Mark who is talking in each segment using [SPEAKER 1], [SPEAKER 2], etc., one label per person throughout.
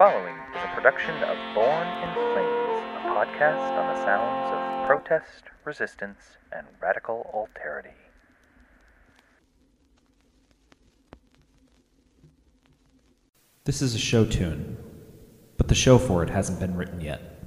[SPEAKER 1] following is a production of Born in Flames, a podcast on the sounds of protest, resistance, and radical alterity.
[SPEAKER 2] This is a show tune, but the show for it hasn't been written yet.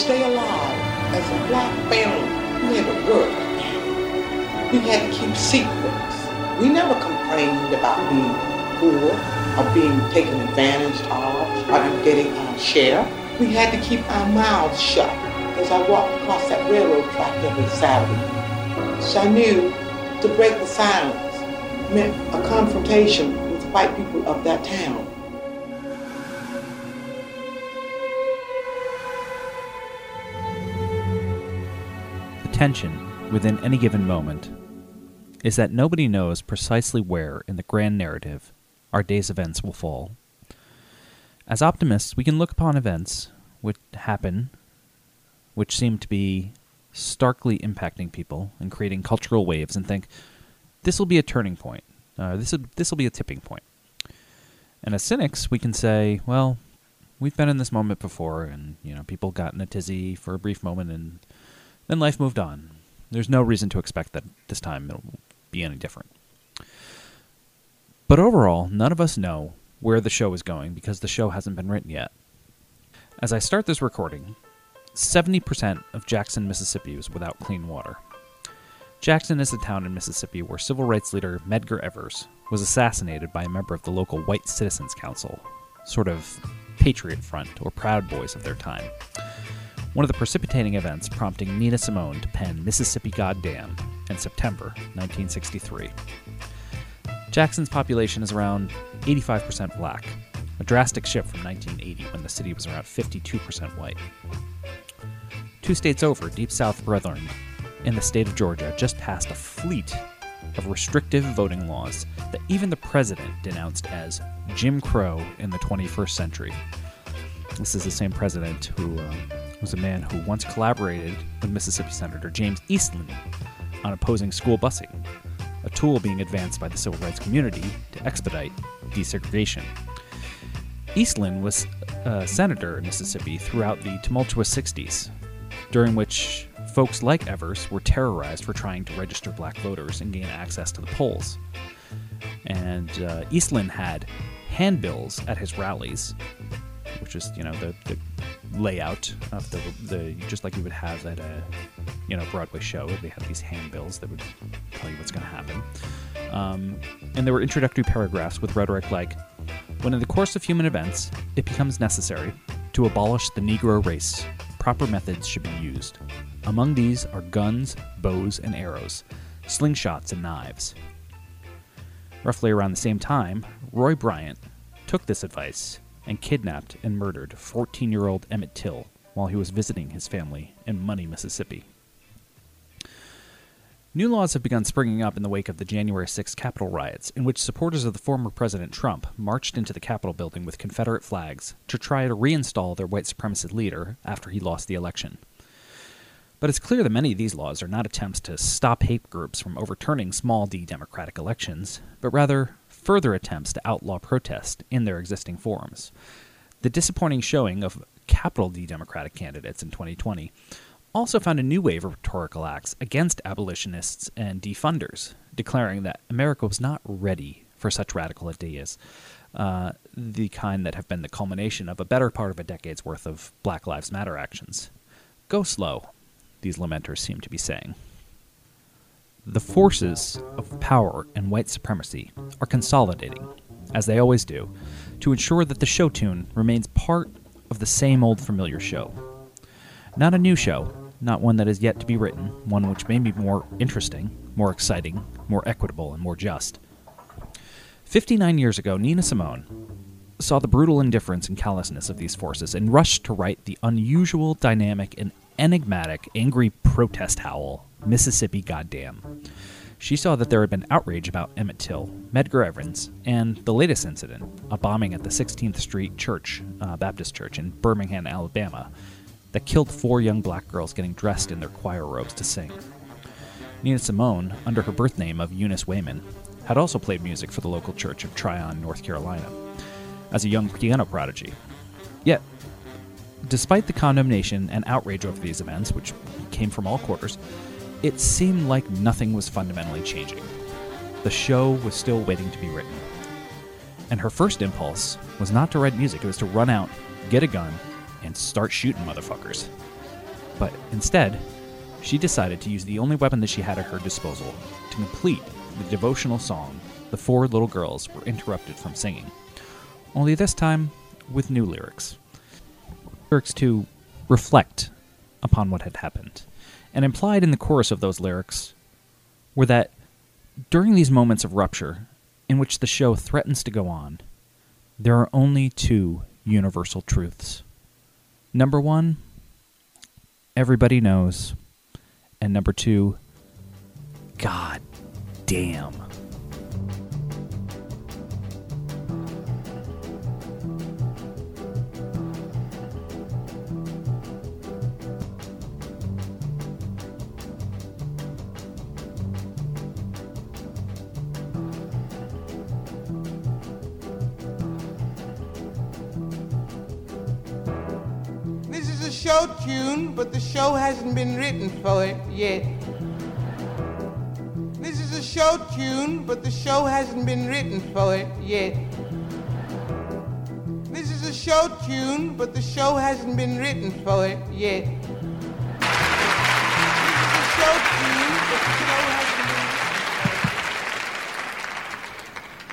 [SPEAKER 3] Stay alive as a black family, we had to work. We had to keep secrets. We never complained about being poor or being taken advantage of or not getting our share. We had to keep our mouths shut as I walked across that railroad track every Saturday. So I knew to break the silence meant a confrontation with white people of that town.
[SPEAKER 2] Tension within any given moment is that nobody knows precisely where in the grand narrative our day's events will fall. As optimists, we can look upon events which happen, which seem to be starkly impacting people and creating cultural waves, and think, this will be a turning point. Uh, this this will be a tipping point. And as cynics, we can say, well, we've been in this moment before, and you know, people got in a tizzy for a brief moment, and then life moved on. There's no reason to expect that this time it'll be any different. But overall, none of us know where the show is going because the show hasn't been written yet. As I start this recording, 70% of Jackson, Mississippi is without clean water. Jackson is a town in Mississippi where civil rights leader Medgar Evers was assassinated by a member of the local White Citizens Council, sort of Patriot Front or Proud Boys of their time. One of the precipitating events prompting Nina Simone to pen Mississippi Goddamn in September 1963. Jackson's population is around 85% black, a drastic shift from 1980 when the city was around 52% white. Two states over, Deep South brethren in the state of Georgia just passed a fleet of restrictive voting laws that even the president denounced as Jim Crow in the 21st century. This is the same president who uh, was a man who once collaborated with Mississippi Senator James Eastland on opposing school busing, a tool being advanced by the civil rights community to expedite desegregation. Eastland was a senator in Mississippi throughout the tumultuous 60s, during which folks like Evers were terrorized for trying to register black voters and gain access to the polls. And uh, Eastland had handbills at his rallies, which is, you know, the, the layout of the, the just like you would have at a you know Broadway show. They had these handbills that would tell you what's going to happen, um, and there were introductory paragraphs with rhetoric like, "When in the course of human events it becomes necessary to abolish the Negro race, proper methods should be used. Among these are guns, bows, and arrows, slingshots, and knives." Roughly around the same time, Roy Bryant took this advice and kidnapped and murdered 14 year old Emmett Till while he was visiting his family in Money, Mississippi. New laws have begun springing up in the wake of the January 6 Capitol riots, in which supporters of the former President Trump marched into the Capitol building with Confederate flags to try to reinstall their white supremacist leader after he lost the election. But it's clear that many of these laws are not attempts to stop hate groups from overturning small d democratic elections, but rather further attempts to outlaw protest in their existing forums. The disappointing showing of capital D Democratic candidates in 2020 also found a new wave of rhetorical acts against abolitionists and defunders, declaring that America was not ready for such radical ideas, uh, the kind that have been the culmination of a better part of a decade's worth of Black Lives Matter actions. Go slow, these lamenters seem to be saying. The forces of power and white supremacy are consolidating, as they always do, to ensure that the show tune remains part of the same old familiar show. Not a new show, not one that is yet to be written, one which may be more interesting, more exciting, more equitable, and more just. 59 years ago, Nina Simone saw the brutal indifference and callousness of these forces and rushed to write the unusual, dynamic, and enigmatic angry protest howl, Mississippi Goddamn. She saw that there had been outrage about Emmett Till, Medgar Evers, and the latest incident, a bombing at the 16th Street Church, uh, Baptist Church in Birmingham, Alabama, that killed four young black girls getting dressed in their choir robes to sing. Nina Simone, under her birth name of Eunice Waymon, had also played music for the local church of Tryon, North Carolina, as a young piano prodigy. Yet, despite the condemnation and outrage over these events, which came from all quarters, it seemed like nothing was fundamentally changing. The show was still waiting to be written. And her first impulse was not to write music, it was to run out, get a gun, and start shooting motherfuckers. But instead, she decided to use the only weapon that she had at her disposal to complete the devotional song the four little girls were interrupted from singing. Only this time with new lyrics. Lyrics to reflect upon what had happened. And implied in the chorus of those lyrics were that during these moments of rupture, in which the show threatens to go on, there are only two universal truths. Number one, everybody knows. And number two, God damn.
[SPEAKER 3] But the show hasn't been written for it yet. This is a show tune, but the show hasn't been written for it yet. This is a show tune, but the show hasn't been written for it yet. This is a show tune, but the show hasn't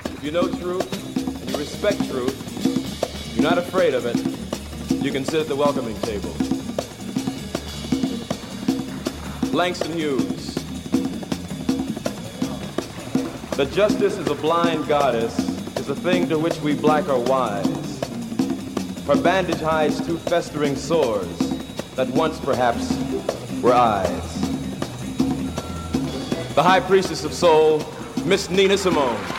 [SPEAKER 3] been
[SPEAKER 4] If you know truth and you respect truth, you're not afraid of it, you can sit at the welcoming table. Langston Hughes. The justice is a blind goddess is a thing to which we black are wise. Her bandage hides two festering sores that once perhaps were eyes. The high priestess of soul, Miss Nina Simone.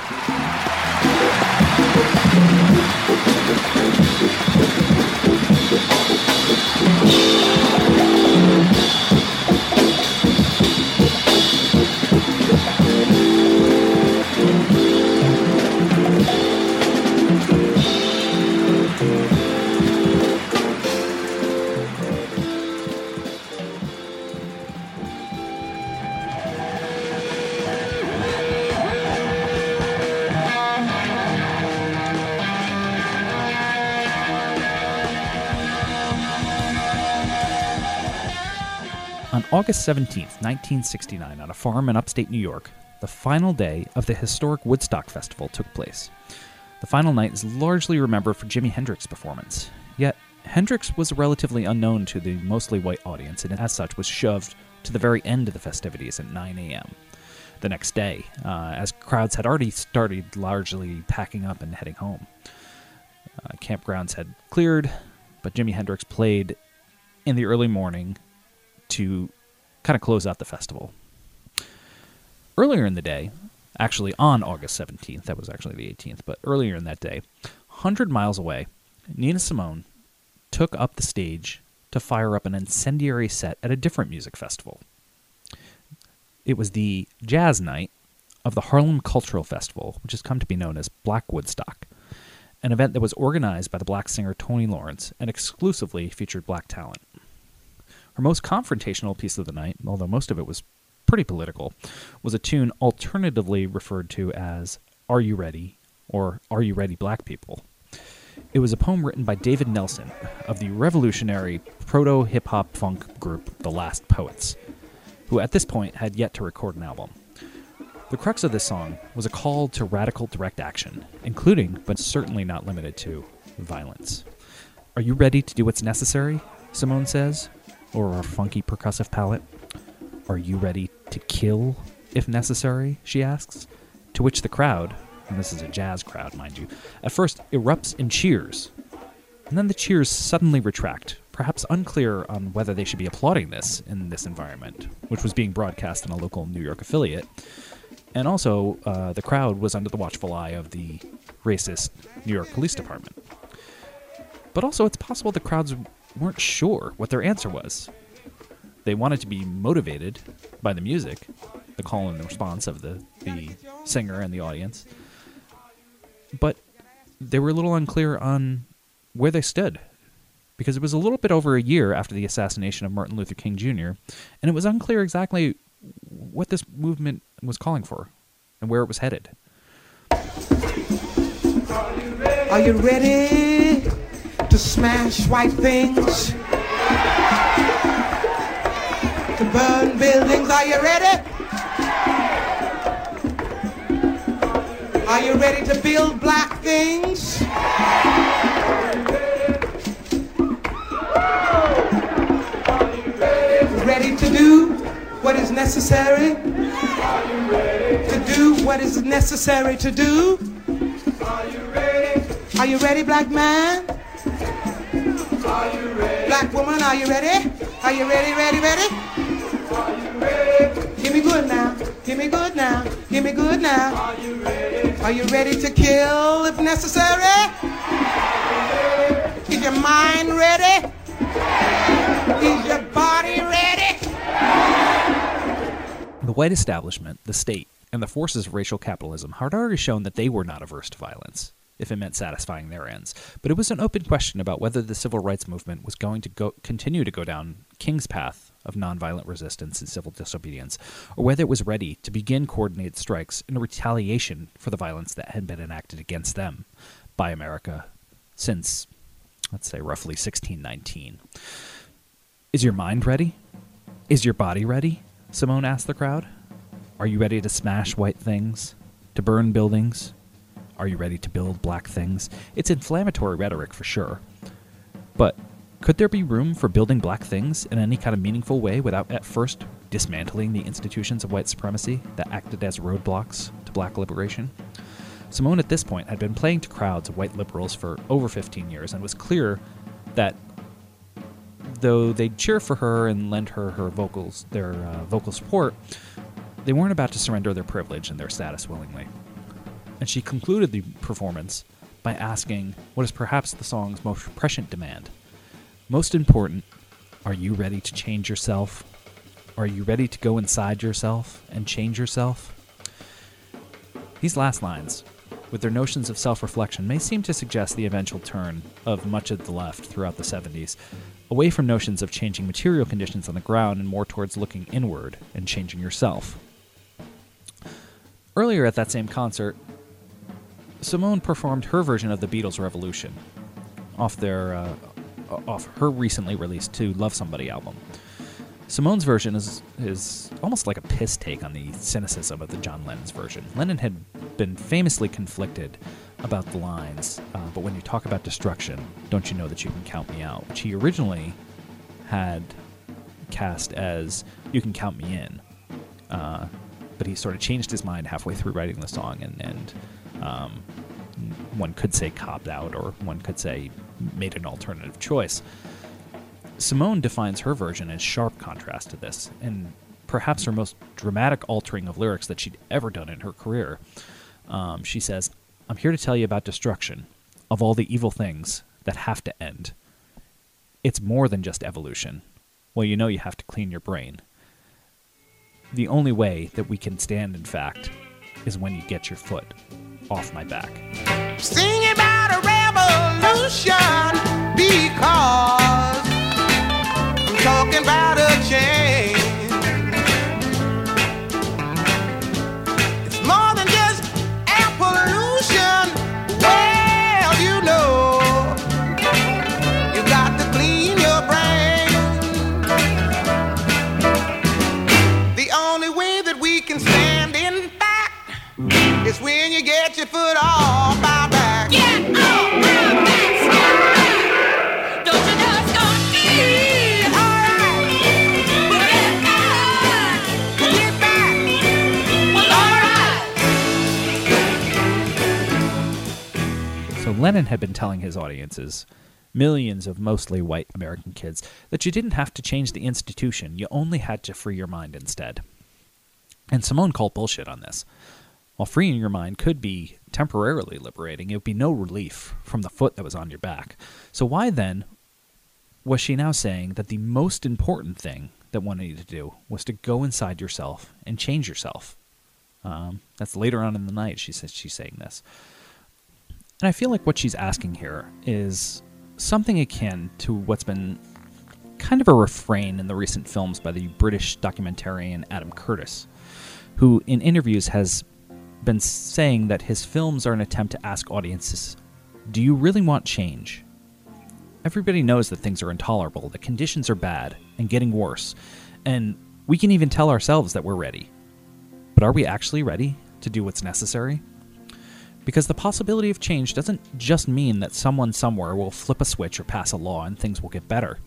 [SPEAKER 2] August 17, 1969, on a farm in upstate New York, the final day of the historic Woodstock Festival took place. The final night is largely remembered for Jimi Hendrix's performance. Yet, Hendrix was relatively unknown to the mostly white audience and, as such, was shoved to the very end of the festivities at 9 a.m. the next day, uh, as crowds had already started largely packing up and heading home. Uh, campgrounds had cleared, but Jimi Hendrix played in the early morning to kind of close out the festival. Earlier in the day, actually on August 17th, that was actually the 18th, but earlier in that day, 100 miles away, Nina Simone took up the stage to fire up an incendiary set at a different music festival. It was the jazz night of the Harlem Cultural Festival, which has come to be known as Black Woodstock, an event that was organized by the black singer Tony Lawrence and exclusively featured black talent. Her most confrontational piece of the night, although most of it was pretty political, was a tune alternatively referred to as Are You Ready? or Are You Ready, Black People? It was a poem written by David Nelson of the revolutionary proto hip hop funk group The Last Poets, who at this point had yet to record an album. The crux of this song was a call to radical direct action, including, but certainly not limited to, violence. Are you ready to do what's necessary? Simone says. Or a funky percussive palette? Are you ready to kill if necessary? She asks. To which the crowd, and this is a jazz crowd, mind you, at first erupts in cheers. And then the cheers suddenly retract, perhaps unclear on whether they should be applauding this in this environment, which was being broadcast in a local New York affiliate. And also, uh, the crowd was under the watchful eye of the racist New York Police Department. But also, it's possible the crowds weren't sure what their answer was. They wanted to be motivated by the music, the call and the response of the, the singer and the audience, but they were a little unclear on where they stood because it was a little bit over a year after the assassination of Martin Luther King Jr., and it was unclear exactly what this movement was calling for and where it was headed.
[SPEAKER 3] Are you ready smash white things? To burn buildings? Are you ready? Are you ready to build black things? Ready to do what is necessary? To do what is necessary to do? Are you ready, black man? Black woman, are you ready? Are you ready, ready, ready? Give me good now. Give me good now. Give me good now. Are you ready to kill if necessary? Is your mind ready? Is your body ready?
[SPEAKER 2] The white establishment, the state, and the forces of racial capitalism had already shown that they were not averse to violence, if it meant satisfying their ends. But it was an open question about whether the civil rights movement was going to go, continue to go down King's path of nonviolent resistance and civil disobedience, or whether it was ready to begin coordinated strikes in retaliation for the violence that had been enacted against them by America since, let's say, roughly 1619. Is your mind ready? Is your body ready? Simone asked the crowd. Are you ready to smash white things? To burn buildings? Are you ready to build black things? It's inflammatory rhetoric for sure. But could there be room for building black things in any kind of meaningful way without at first dismantling the institutions of white supremacy that acted as roadblocks to black liberation? Simone at this point had been playing to crowds of white liberals for over 15 years and was clear that though they'd cheer for her and lend her her vocals their uh, vocal support, they weren't about to surrender their privilege and their status willingly. And she concluded the performance by asking what is perhaps the song's most prescient demand. Most important, are you ready to change yourself? Are you ready to go inside yourself and change yourself? These last lines, with their notions of self reflection, may seem to suggest the eventual turn of much of the left throughout the 70s, away from notions of changing material conditions on the ground and more towards looking inward and changing yourself. Earlier at that same concert, Simone performed her version of the Beatles' Revolution off their uh, off her recently released "To Love Somebody" album. Simone's version is is almost like a piss take on the cynicism of the John Lennon's version. Lennon had been famously conflicted about the lines, uh, but when you talk about destruction, don't you know that you can count me out? Which he originally had cast as "You can count me in," uh, but he sort of changed his mind halfway through writing the song, and and um, one could say copped out, or one could say made an alternative choice. Simone defines her version as sharp contrast to this, and perhaps her most dramatic altering of lyrics that she'd ever done in her career. Um, she says, I'm here to tell you about destruction, of all the evil things that have to end. It's more than just evolution. Well, you know you have to clean your brain. The only way that we can stand, in fact, is when you get your foot off my back.
[SPEAKER 3] Sing about a revolution because I'm talking about a change. your foot off my back.
[SPEAKER 5] Get off my back. Don't you know it's gonna be alright?
[SPEAKER 2] Well, get back, get back. Well, alright. So Lennon had been telling his audiences. Millions of mostly white American kids, that you didn't have to change the institution, you only had to free your mind instead. And Simone called bullshit on this. While freeing your mind could be temporarily liberating, it would be no relief from the foot that was on your back. So, why then was she now saying that the most important thing that one needed to do was to go inside yourself and change yourself? Um, that's later on in the night she says she's saying this. And I feel like what she's asking here is something akin to what's been kind of a refrain in the recent films by the British documentarian Adam Curtis, who in interviews has been saying that his films are an attempt to ask audiences, Do you really want change? Everybody knows that things are intolerable, that conditions are bad and getting worse, and we can even tell ourselves that we're ready. But are we actually ready to do what's necessary? Because the possibility of change doesn't just mean that someone somewhere will flip a switch or pass a law and things will get better.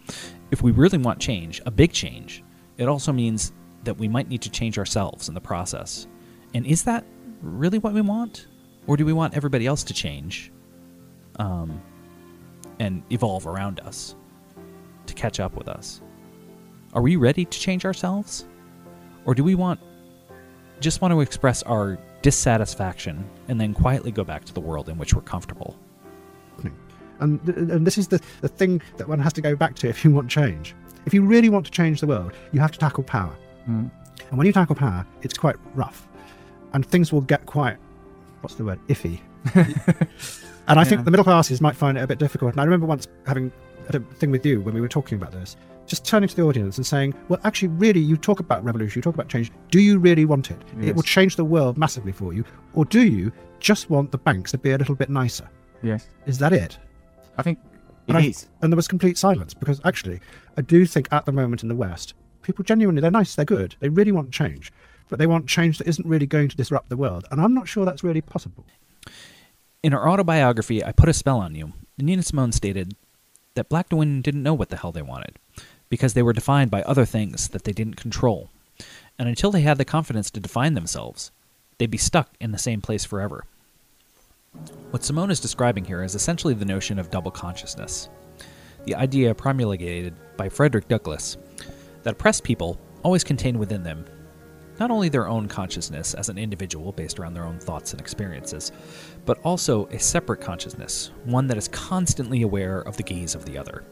[SPEAKER 2] If we really want change, a big change, it also means that we might need to change ourselves in the process. And is that really what we want? Or do we want everybody else to change um, and evolve around us to catch up with us? Are we ready to change ourselves? Or do we want just want to express our dissatisfaction and then quietly go back to the world in which we're comfortable?
[SPEAKER 5] And, and this is the, the thing that one has to go back to if you want change. If you really want to change the world, you have to tackle power.
[SPEAKER 6] Mm.
[SPEAKER 5] And when you tackle power, it's quite rough. And things will get quite, what's the word, iffy. and I think the middle classes might find it a bit difficult. And I remember once having a thing with you when we were talking about this, just turning to the audience and saying, well, actually, really, you talk about revolution, you talk about change. Do you really want it? It will change the world massively for you. Or do you just want the banks to be a little bit nicer?
[SPEAKER 6] Yes.
[SPEAKER 5] Is that it?
[SPEAKER 6] I think
[SPEAKER 5] And
[SPEAKER 6] it
[SPEAKER 5] I- And there was complete silence because actually, I do think at the moment in the West, people genuinely, they're nice, they're good, they really want change, but they want change that isn't really going to disrupt the world. And I'm not sure that's really possible.
[SPEAKER 2] In her autobiography, I Put a Spell on You, Nina Simone stated that black women didn't know what the hell they wanted because they were defined by other things that they didn't control. And until they had the confidence to define themselves, they'd be stuck in the same place forever. What Simone is describing here is essentially the notion of double consciousness, the idea promulgated by Frederick Douglass that oppressed people always contain within them not only their own consciousness as an individual based around their own thoughts and experiences, but also a separate consciousness, one that is constantly aware of the gaze of the other.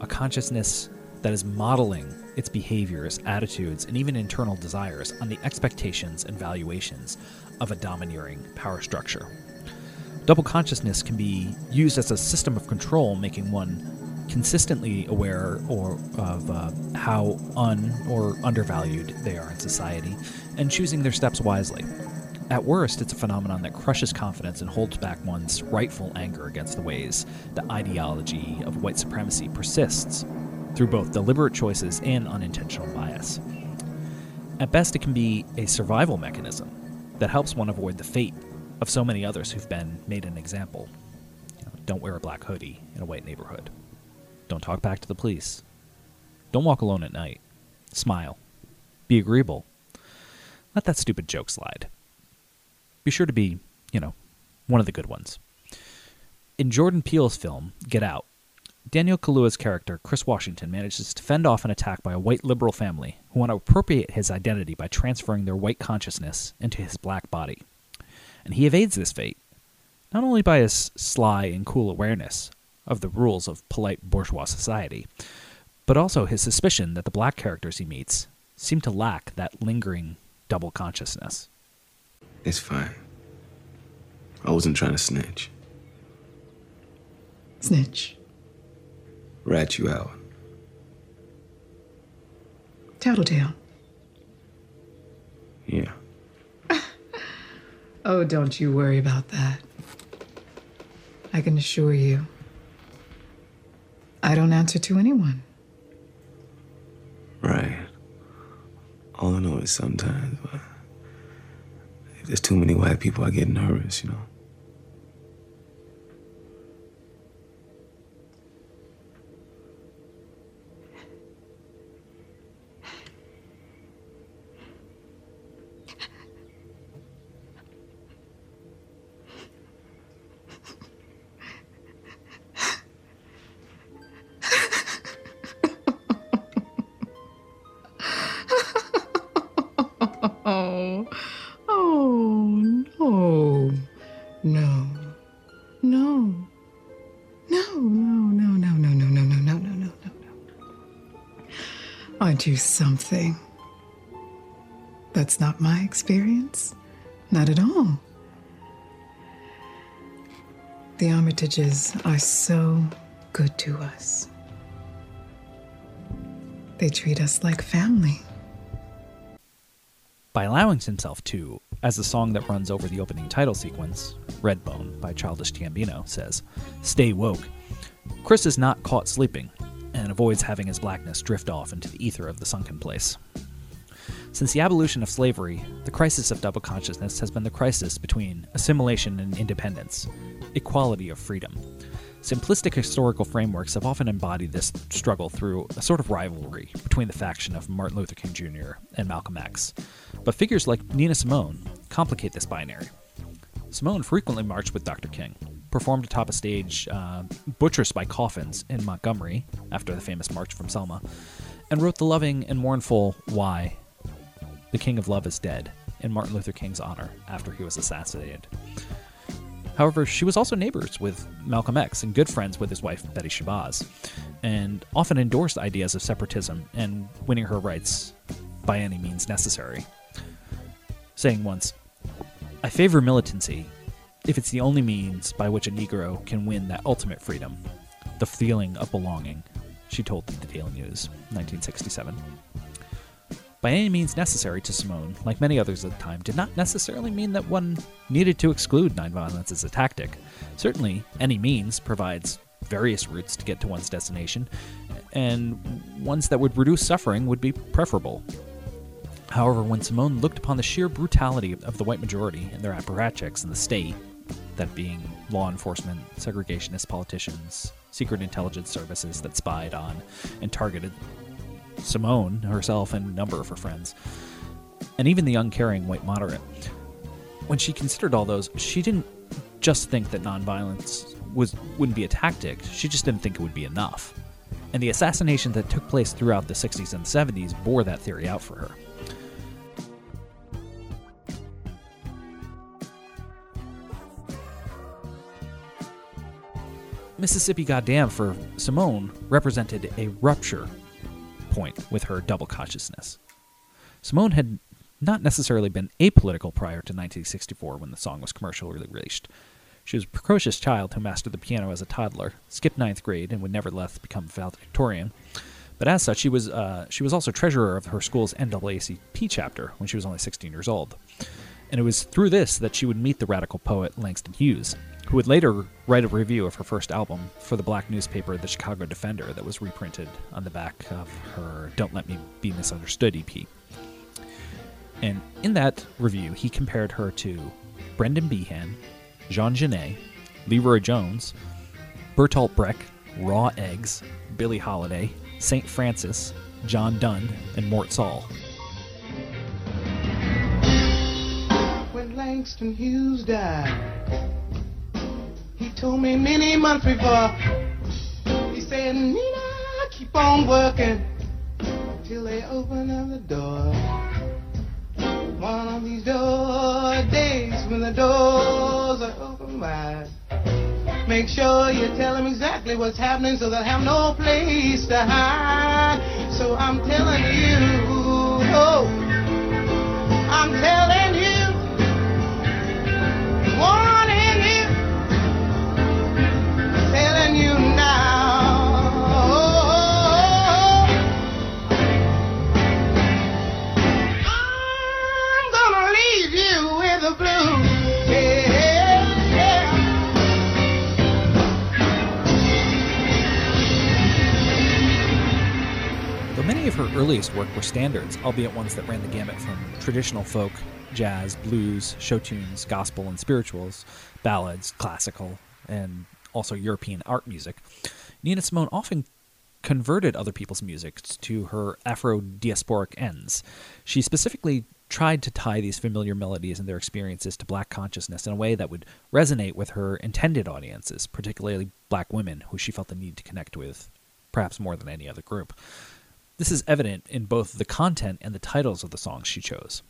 [SPEAKER 2] A consciousness that is modeling its behaviors, attitudes, and even internal desires on the expectations and valuations of a domineering power structure. Double consciousness can be used as a system of control, making one consistently aware or of uh, how un or undervalued they are in society, and choosing their steps wisely. At worst, it's a phenomenon that crushes confidence and holds back one's rightful anger against the ways the ideology of white supremacy persists through both deliberate choices and unintentional bias. At best, it can be a survival mechanism that helps one avoid the fate of so many others who've been made an example. You know, don't wear a black hoodie in a white neighborhood. Don't talk back to the police. Don't walk alone at night. Smile. Be agreeable. Let that stupid joke slide. Be sure to be, you know, one of the good ones. In Jordan Peele's film, Get Out, Daniel Kaluuya's character, Chris Washington, manages to fend off an attack by a white liberal family who want to appropriate his identity by transferring their white consciousness into his black body. And he evades this fate, not only by his sly and cool awareness of the rules of polite bourgeois society, but also his suspicion that the black characters he meets seem to lack that lingering double consciousness.
[SPEAKER 7] It's fine. I wasn't trying to snitch.
[SPEAKER 8] Snitch.
[SPEAKER 7] Rat you out.
[SPEAKER 8] Tattletale.
[SPEAKER 7] Yeah.
[SPEAKER 8] Oh, don't you worry about that. I can assure you, I don't answer to anyone.
[SPEAKER 7] Right. All I know is sometimes, but if there's too many white people, I get nervous, you know?
[SPEAKER 8] Aren't something? That's not my experience. Not at all. The Armitages are so good to us. They treat us like family.
[SPEAKER 2] By allowing himself to, as the song that runs over the opening title sequence, Redbone by Childish Gambino, says, stay woke, Chris is not caught sleeping and avoids having his blackness drift off into the ether of the sunken place. Since the abolition of slavery, the crisis of double consciousness has been the crisis between assimilation and independence, equality of freedom. Simplistic historical frameworks have often embodied this struggle through a sort of rivalry between the faction of Martin Luther King Jr. and Malcolm X. But figures like Nina Simone complicate this binary. Simone frequently marched with Dr. King, performed atop a stage uh, buttressed by coffins in Montgomery after the famous march from Selma, and wrote the loving and mournful Why the King of Love is dead in Martin Luther King's honor after he was assassinated. However, she was also neighbors with Malcolm X and good friends with his wife Betty Shabazz, and often endorsed ideas of separatism and winning her rights by any means necessary. Saying once, I favor militancy if it's the only means by which a Negro can win that ultimate freedom, the feeling of belonging, she told the Daily News, 1967 by any means necessary to Simone, like many others at the time, did not necessarily mean that one needed to exclude nonviolence as a tactic. Certainly, any means provides various routes to get to one's destination, and ones that would reduce suffering would be preferable. However, when Simone looked upon the sheer brutality of the white majority and their apparatchiks in the state, that being law enforcement, segregationist politicians, secret intelligence services that spied on and targeted Simone herself and a number of her friends, and even the uncaring white moderate. When she considered all those, she didn't just think that nonviolence was wouldn't be a tactic. She just didn't think it would be enough. And the assassinations that took place throughout the 60s and 70s bore that theory out for her. Mississippi Goddamn for Simone represented a rupture point with her double consciousness. Simone had not necessarily been apolitical prior to 1964 when the song was commercially released. She was a precocious child who mastered the piano as a toddler, skipped ninth grade, and would nevertheless become valedictorian. But as such, she was uh, she was also treasurer of her school's NAACP chapter when she was only 16 years old. And it was through this that she would meet the radical poet Langston Hughes, who would later write a review of her first album for the black newspaper The Chicago Defender that was reprinted on the back of her Don't Let Me Be Misunderstood EP. And in that review, he compared her to Brendan Behan, Jean Genet, LeRoi Jones, Bertolt Brecht, Raw Eggs, Billie Holiday, St. Francis, John Donne, and Mort Sahl.
[SPEAKER 3] Langston Hughes died, he told me many months before, he said, Nina, keep on working till they open up the door. One of these door days when the doors are open wide. Make sure you tell them exactly what's happening so they'll have no place to hide. So I'm telling you, oh, I'm telling
[SPEAKER 2] earliest work were standards, albeit ones that ran the gamut from traditional folk, jazz, blues, show tunes, gospel, and spirituals, ballads, classical, and also European art music, Nina Simone often converted other people's music to her Afro diasporic ends. She specifically tried to tie these familiar melodies and their experiences to black consciousness in a way that would resonate with her intended audiences, particularly black women who she felt the need to connect with, perhaps more than any other group. This is evident in both the content and the titles of the songs she chose.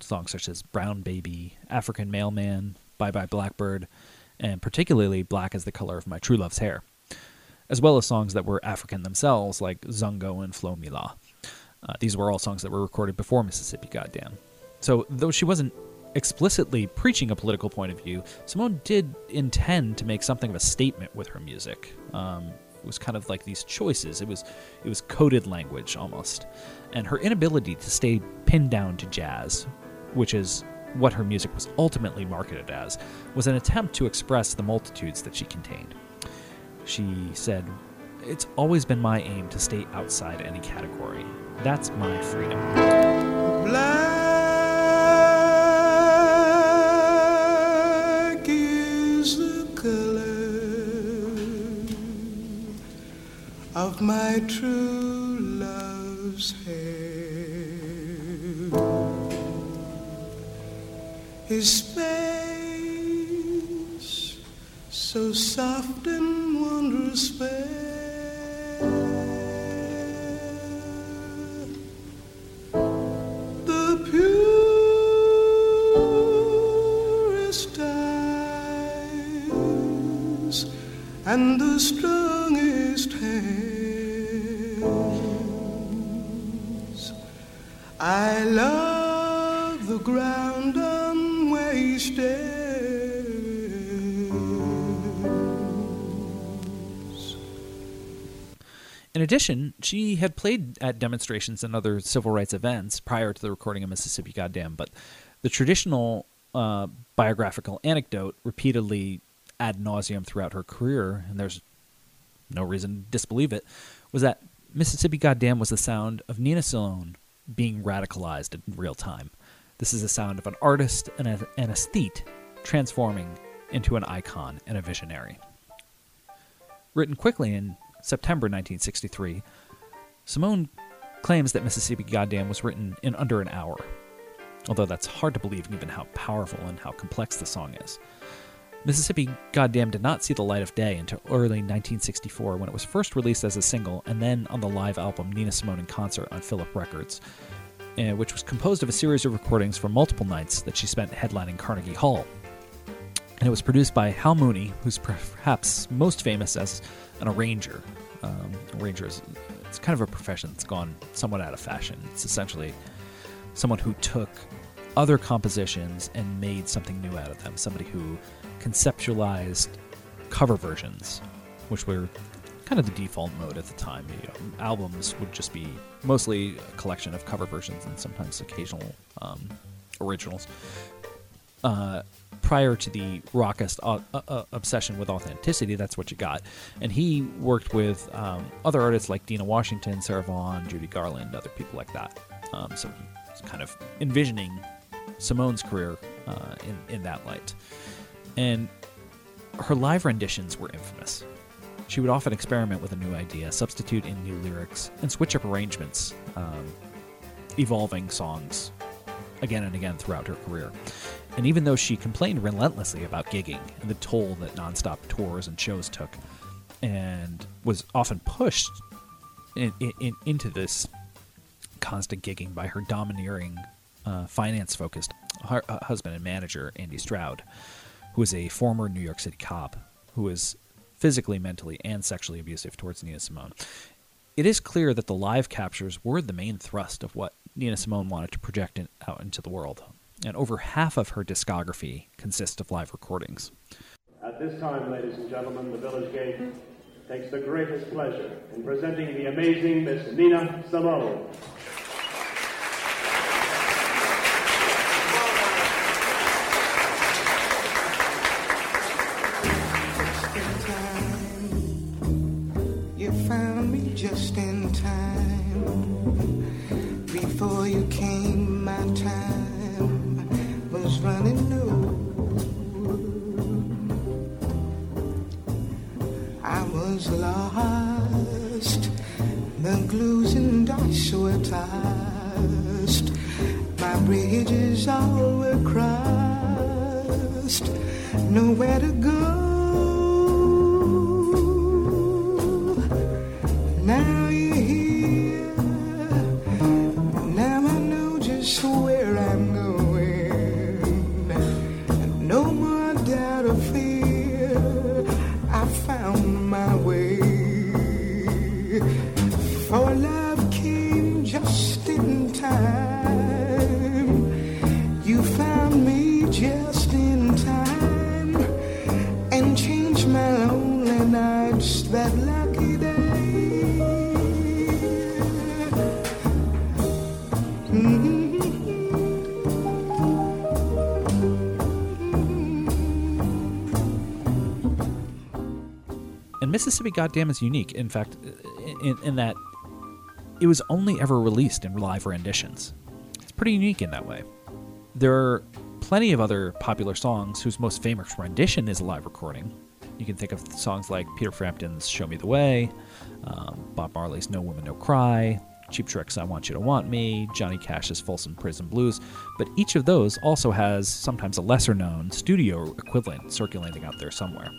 [SPEAKER 2] Songs such as Brown Baby, African Mailman, Bye Bye Blackbird, and particularly Black as the Color of My True Love's Hair, as well as songs that were African themselves like Zungo and Flo Me La. Uh, these were all songs that were recorded before Mississippi Goddamn. So, though she wasn't explicitly preaching a political point of view, Simone did intend to make something of a statement with her music. Um, was kind of like these choices. It was it was coded language almost, and her inability to stay pinned down to jazz, which is what her music was ultimately marketed as, was an attempt to express the multitudes that she contained. She said, "It's always been my aim to stay outside any category. That's my freedom."
[SPEAKER 3] Black of my true love's hair. His face so soft and wondrous fair.
[SPEAKER 2] Addition, she had played at demonstrations and other civil rights events prior to the recording of Mississippi Goddamn, but the traditional uh, biographical anecdote repeatedly ad nauseum throughout her career, and there's no reason to disbelieve it, was that Mississippi Goddamn was the sound of Nina Simone being radicalized in real time. This is the sound of an artist and an aesthete transforming into an icon and a visionary. Written quickly in September 1963, Simone claims that Mississippi Goddamn was written in under an hour, although that's hard to believe given how powerful and how complex the song is. Mississippi Goddamn did not see the light of day until early 1964 when it was first released as a single and then on the live album Nina Simone in Concert on Philips Records, eh, which was composed of a series of recordings from multiple nights that she spent headlining Carnegie Hall. And it was produced by Hal Mooney, who's perhaps most famous as an arranger. Um, arranger is it's kind of a profession that's gone somewhat out of fashion. It's essentially someone who took other compositions and made something new out of them. Somebody who conceptualized cover versions, which were kind of the default mode at the time. You know, albums would just be mostly a collection of cover versions and sometimes occasional um, originals. Uh, prior to the raucous uh, uh, obsession with authenticity, that's what you got. And he worked with um, other artists like Dinah Washington, Sarah Vaughan, Judy Garland, other people like that. Um, so he's kind of envisioning Simone's career uh, in, in that light. And her live renditions were infamous. She would often experiment with a new idea, substitute in new lyrics, and switch up arrangements, um, evolving songs again and again throughout her career. And even though she complained relentlessly about gigging and the toll that nonstop tours and shows took, and was often pushed in, in, into this constant gigging by her domineering, uh, finance focused uh, husband and manager, Andy Stroud, who is a former New York City cop who was physically, mentally, and sexually abusive towards Nina Simone. It is clear that the live captures were the main thrust of what Nina Simone wanted to project in, out into the world. And over half of her discography consists of live recordings.
[SPEAKER 6] At this time, ladies and gentlemen, the Village Gate takes the greatest pleasure in presenting the amazing Miss Nina Simone.
[SPEAKER 3] The glues and dots were tossed. My bridges all were crossed. Nowhere to go.
[SPEAKER 2] Mississippi Goddamn is unique, in fact, in, in that it was only ever released in live renditions. It's pretty unique in that way. There are plenty of other popular songs whose most famous rendition is a live recording. You can think of songs like Peter Frampton's Show Me the Way, um, Bob Marley's No Woman, No Cry, Cheap Trick's I Want You to Want Me, Johnny Cash's Folsom Prison Blues, but each of those also has sometimes a lesser known studio equivalent circulating out there somewhere.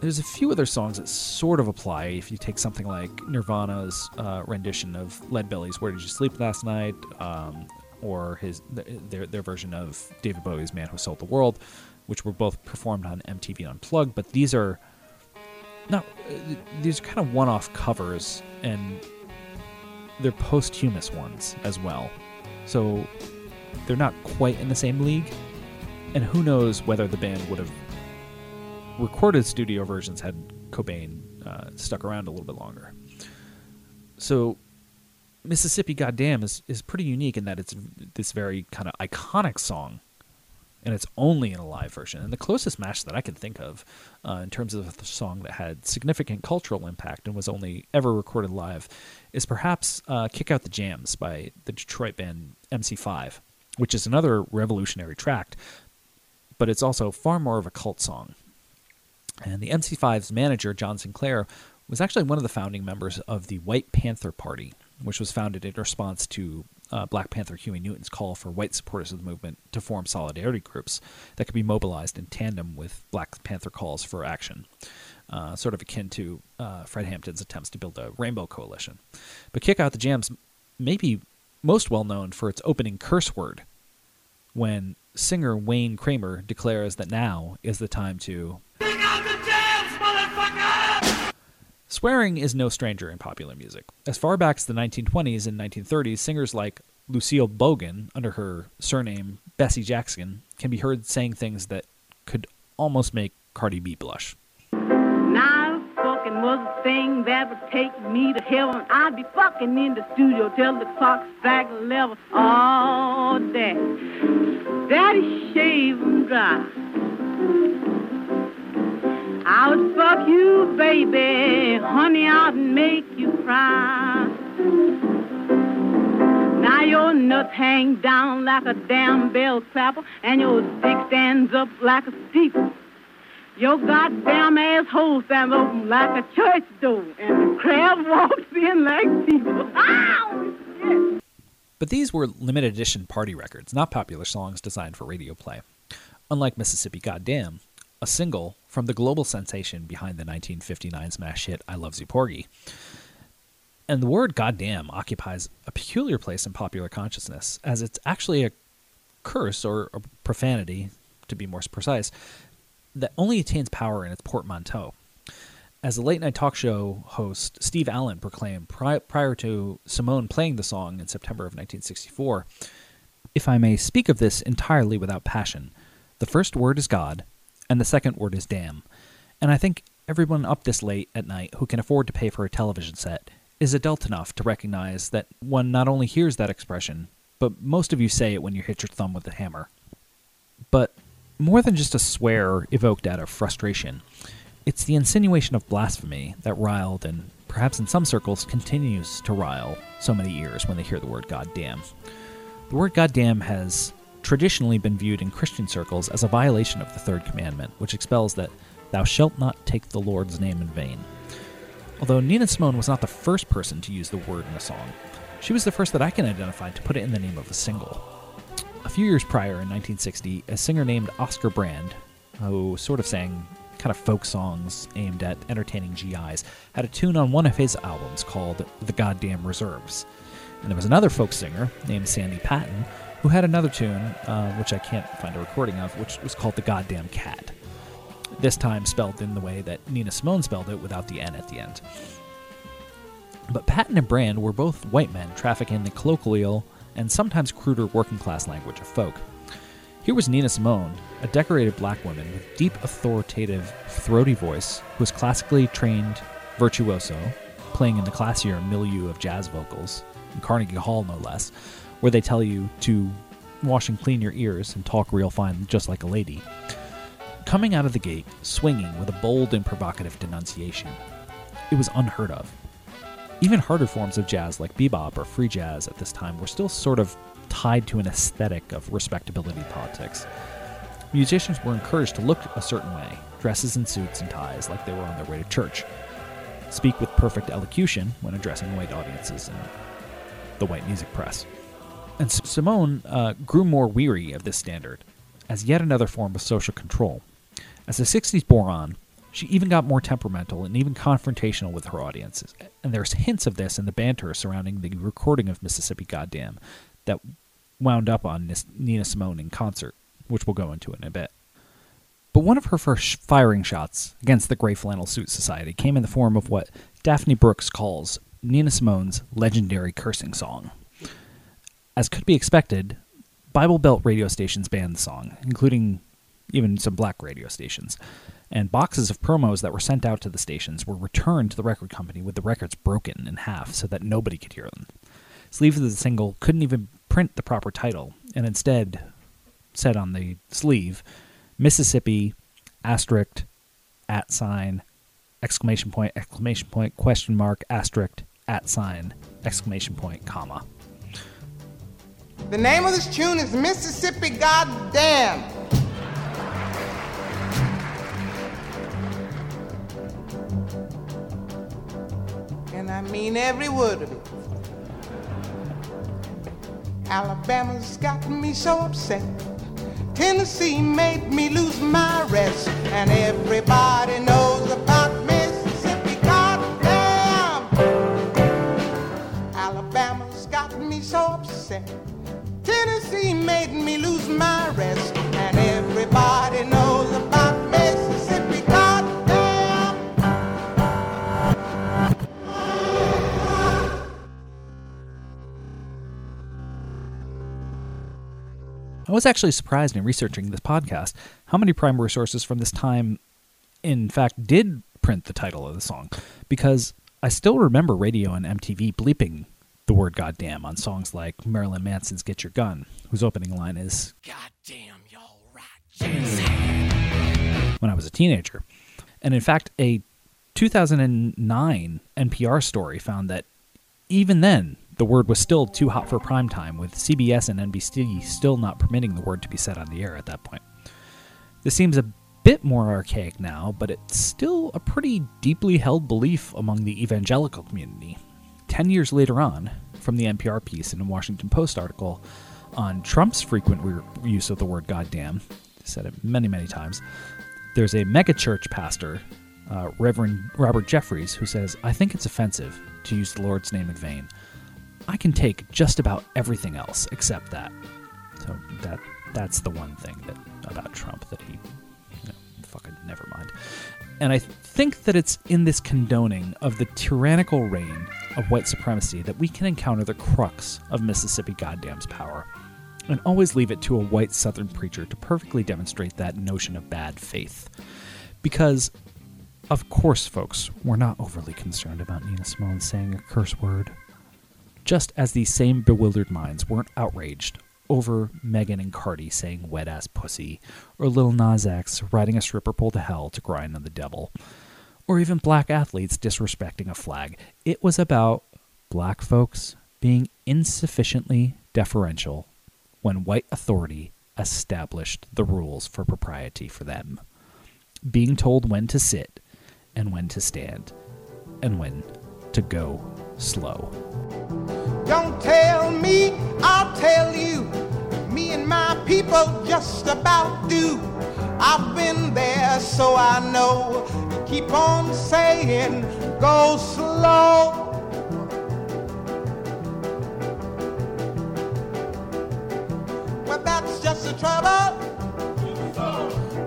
[SPEAKER 2] There's a few other songs that sort of apply if you take something like Nirvana's uh, rendition of Leadbelly's Where Did You Sleep Last Night, um, or his their, their version of David Bowie's Man Who Sold the World, which were both performed on MTV Unplugged, but these are not these are kind of one-off covers and they're posthumous ones as well. So they're not quite in the same league. And who knows whether the band would have recorded studio versions had Cobain uh, stuck around a little bit longer. So Mississippi Goddamn is, is pretty unique in that it's this very kind of iconic song and it's only in a live version. And the closest match that I can think of uh, in terms of a song that had significant cultural impact and was only ever recorded live is perhaps uh, Kick Out the Jams by the Detroit band MC5, which is another revolutionary track, but it's also far more of a cult song. And the MC5's manager, John Sinclair, was actually one of the founding members of the White Panther Party, which was founded in response to uh, Black Panther Huey Newton's call for white supporters of the movement to form solidarity groups that could be mobilized in tandem with Black Panther calls for action, uh, sort of akin to uh, Fred Hampton's attempts to build a rainbow coalition. But Kick Out the Jams may be most well known for its opening curse word, when singer Wayne Kramer declares that now is the time to. Swearing is no stranger in popular music. As far back as the 1920s and 1930s, singers like Lucille Bogan, under her surname Bessie Jackson, can be heard saying things that could almost make Cardi B blush.
[SPEAKER 9] Now fucking was a thing that would take me to heaven. I'd be fucking in the studio till the clock strike eleven all day. Daddy shave 'em dry. I would fuck you, baby, honey, I'd make you cry. Now your nuts hang down like a damn bell clapper, and your dick stands up like a steeple. Your goddamn asshole stands open like a church door, and the crowd walks in like people. Ow!
[SPEAKER 2] But these were limited edition party records, not popular songs designed for radio play. Unlike Mississippi Goddamn, a single from the global sensation behind the 1959 smash hit I Love Porgy. And the word goddamn occupies a peculiar place in popular consciousness, as it's actually a curse or a profanity, to be more precise, that only attains power in its portmanteau. As the late night talk show host Steve Allen proclaimed pri- prior to Simone playing the song in September of 1964, if I may speak of this entirely without passion, the first word is God, and the second word is damn. And I think everyone up this late at night who can afford to pay for a television set is adult enough to recognize that one not only hears that expression, but most of you say it when you hit your thumb with a hammer. But more than just a swear evoked out of frustration, it's the insinuation of blasphemy that riled and perhaps in some circles continues to rile so many ears when they hear the word goddamn. The word goddamn has traditionally been viewed in Christian circles as a violation of the third commandment, which expels that thou shalt not take the Lord's name in vain. Although Nina Simone was not the first person to use the word in a song, she was the first that I can identify to put it in the name of a single. A few years prior, in 1960, a singer named Oscar Brand, who sort of sang kind of folk songs aimed at entertaining GIs, had a tune on one of his albums called The Goddamn Reserves. And there was another folk singer named Sandy Patton who had another tune, uh, which I can't find a recording of, which was called The Goddamn Cat. This time spelled in the way that Nina Simone spelled it without the N at the end. But Patton and Brand were both white men trafficking the colloquial and sometimes cruder working class language of folk. Here was Nina Simone, a decorated black woman with deep, authoritative, throaty voice, who was classically trained virtuoso, playing in the classier milieu of jazz vocals, in Carnegie Hall no less, where they tell you to wash and clean your ears and talk real fine just like a lady. coming out of the gate swinging with a bold and provocative denunciation. It was unheard of. Even harder forms of jazz like bebop or free jazz at this time were still sort of tied to an aesthetic of respectability politics. Musicians were encouraged to look a certain way, dresses in suits and ties like they were on their way to church, speak with perfect elocution when addressing white audiences and the white music press. And Simone uh, grew more weary of this standard as yet another form of social control. As the 60s bore on, she even got more temperamental and even confrontational with her audiences. And there's hints of this in the banter surrounding the recording of Mississippi Goddam that wound up on Nina Simone in concert, which we'll go into in a bit. But one of her first firing shots against the Gray Flannel Suit Society came in the form of what Daphne Brooks calls Nina Simone's legendary cursing song. As could be expected, Bible Belt radio stations banned the song, including even some black radio stations. And boxes of promos that were sent out to the stations were returned to the record company with the records broken in half so that nobody could hear them. Sleeves of the single couldn't even print the proper title, and instead said on the sleeve Mississippi, asterisk, at sign, exclamation point, exclamation point, question mark, asterisk, at sign, exclamation point, comma.
[SPEAKER 3] The name of this tune is Mississippi Goddamn. And I mean every word of it. Alabama's got me so upset. Tennessee made me lose my rest. And everybody knows about Mississippi. Goddamn! Alabama's got me so upset.
[SPEAKER 2] I was actually surprised in researching this podcast how many primary sources from this time, in fact, did print the title of the song, because I still remember radio and MTV bleeping the word goddamn on songs like Marilyn Manson's Get Your Gun, whose opening line is Goddamn, y'all right. When I was a teenager. And in fact, a 2009 NPR story found that even then, the word was still too hot for prime time, with CBS and NBC still not permitting the word to be said on the air at that point. This seems a bit more archaic now, but it's still a pretty deeply held belief among the evangelical community, 10 years later on, from the NPR piece and a Washington Post article on Trump's frequent re- use of the word goddamn, said it many, many times, there's a megachurch pastor, uh, Reverend Robert Jeffress, who says, I think it's offensive to use the Lord's name in vain. I can take just about everything else except that. So that that's the one thing that about Trump that he, you know, fucking never mind. And I think that it's in this condoning of the tyrannical reign of white supremacy that we can encounter the crux of Mississippi Goddam's power, and always leave it to a white Southern preacher to perfectly demonstrate that notion of bad faith. Because, of course, folks, we're not overly concerned about Nina Simone saying a curse word. Just as these same bewildered minds weren't outraged over Megan and Cardi saying wet ass pussy, or Lil Nas X riding a stripper pole to hell to grind on the devil, or even black athletes disrespecting a flag. It was about black folks being insufficiently deferential when white authority established the rules for propriety for them, being told when to sit and when to stand and when to go slow.
[SPEAKER 3] Don't tell me, I'll tell you. Me and my people just about do. I've been there, so I know. Keep on saying, go slow. Well, that's just the trouble.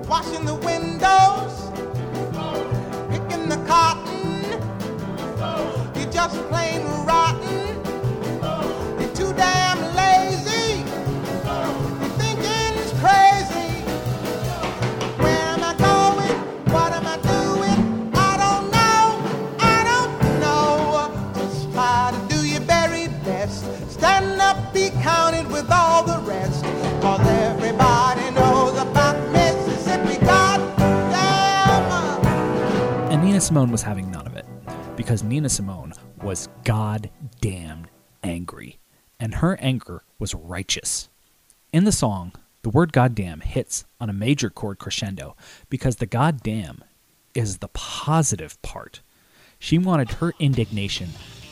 [SPEAKER 3] Washing the windows, picking the cotton. You're just plain rotten.
[SPEAKER 2] Simone was having none of it because Nina Simone was goddamn angry, and her anger was righteous. In the song, the word goddamn hits on a major chord crescendo because the goddamn is the positive part. She wanted her indignation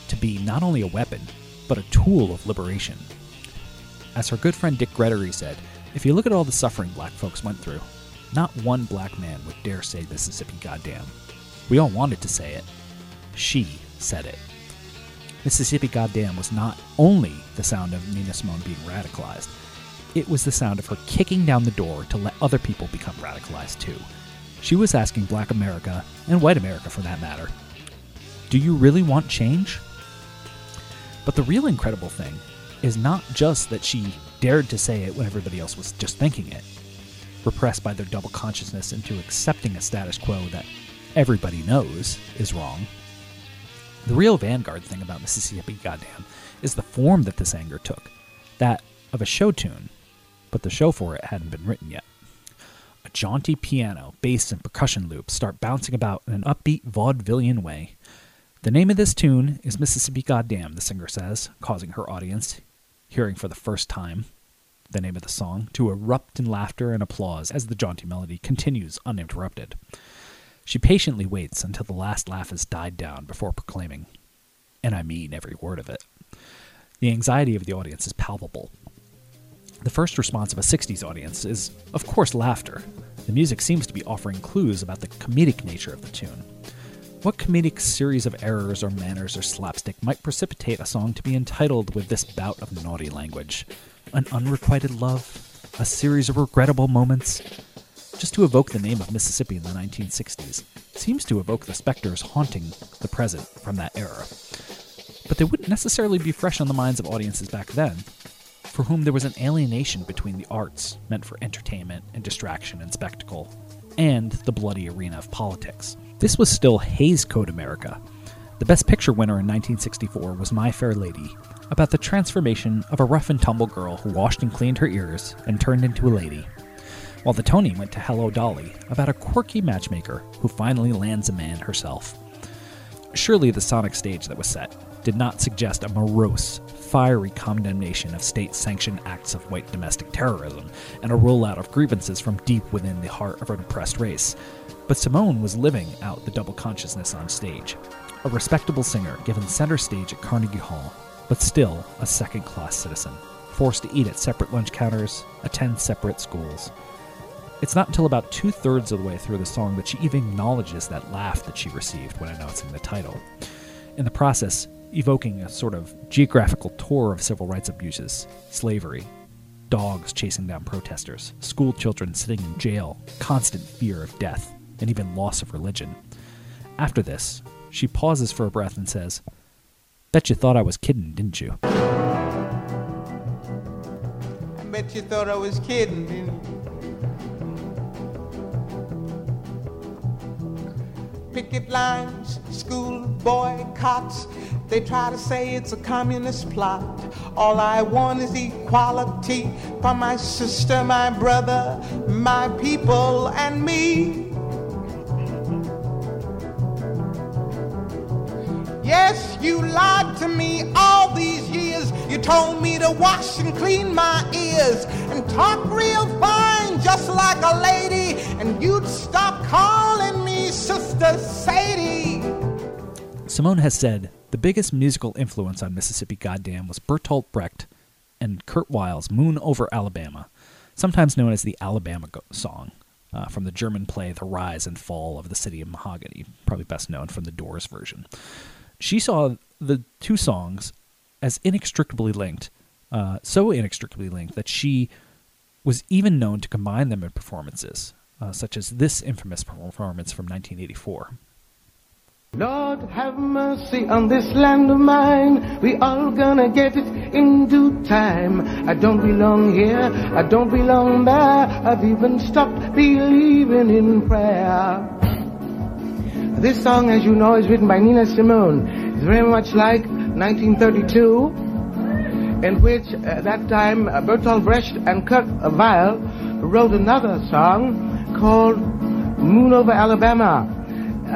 [SPEAKER 2] to be not only a weapon, but a tool of liberation. As her good friend Dick Gregory said, if you look at all the suffering black folks went through, not one black man would dare say Mississippi goddamn. We all wanted to say it. She said it. Mississippi Goddamn was not only the sound of Nina Simone being radicalized, it was the sound of her kicking down the door to let other people become radicalized too. She was asking black America, and white America for that matter, do you really want change? But the real incredible thing is not just that she dared to say it when everybody else was just thinking it, repressed by their double consciousness into accepting a status quo that everybody knows is wrong. The real vanguard thing about Mississippi Goddamn is the form that this anger took that of a show tune, but the show for it hadn't been written yet. A jaunty piano, bass, and percussion loops start bouncing about in an upbeat vaudevillian way. The name of this tune is Mississippi Goddamn, the singer says, causing her audience, hearing for the first time the name of the song, to erupt in laughter and applause as the jaunty melody continues uninterrupted. She patiently waits until the last laugh has died down before proclaiming, and I mean every word of it. The anxiety of the audience is palpable. The first response of a 60s audience is, of course, laughter. The music seems to be offering clues about the comedic nature of the tune. What comedic series of errors or manners or slapstick might precipitate a song to be entitled with this bout of naughty language? An unrequited love? A series of regrettable moments? Just to evoke the name of Mississippi in the 1960s, seems to evoke the specters haunting the present from that era. But they wouldn't necessarily be fresh on the minds of audiences back then, for whom there was an alienation between the arts, meant for entertainment and distraction and spectacle, and the bloody arena of politics. This was still Hays Code America. The Best Picture winner in 1964 was My Fair Lady, about the transformation of a rough and tumble girl who washed and cleaned her ears and turned into a lady while the Tony went to Hello Dolly, about a quirky matchmaker who finally lands a man herself. Surely the sonic stage that was set did not suggest a morose, fiery condemnation of state sanctioned acts of white domestic terrorism and a rollout of grievances from deep within the heart of an oppressed race. But Simone was living out the double consciousness on stage. A respectable singer given center stage at Carnegie Hall, but still a second class citizen, forced to eat at separate lunch counters, attend separate schools, it's not until about two thirds of the way through the song that she even acknowledges that laugh that she received when announcing the title. In the process, evoking a sort of geographical tour of civil rights abuses, slavery, dogs chasing down protesters, school children sitting in jail, constant fear of death, and even loss of religion. After this, she pauses for a breath and says, Bet you thought I was kidding, didn't you? I
[SPEAKER 3] bet you thought I was kidding, didn't you? Picket lines, school boycotts. They try to say it's a communist plot. All I want is equality for my sister, my brother, my people, and me. Yes, you lied to me all these years. You told me to wash and clean my ears and talk real fine, just like a lady, and you'd stop calling me Sister Sadie.
[SPEAKER 2] Simone has said the biggest musical influence on Mississippi Goddamn was Bertolt Brecht and Kurt Weill's Moon Over Alabama, sometimes known as the Alabama Song, uh, from the German play The Rise and Fall of the City of Mahagonny, probably best known from the Doors version. She saw the two songs as inextricably linked, uh, so inextricably linked that she was even known to combine them in performances uh, such as this infamous performance from 1984.
[SPEAKER 10] Lord have mercy on this land of mine. We all gonna get it in due time. I don't belong here, I don't belong there. I've even stopped believing in prayer. This song, as you know, is written by Nina Simone. It's very much like 1932, in which at that time uh, Bertolt Brecht and Kurt Weill wrote another song called Moon Over Alabama.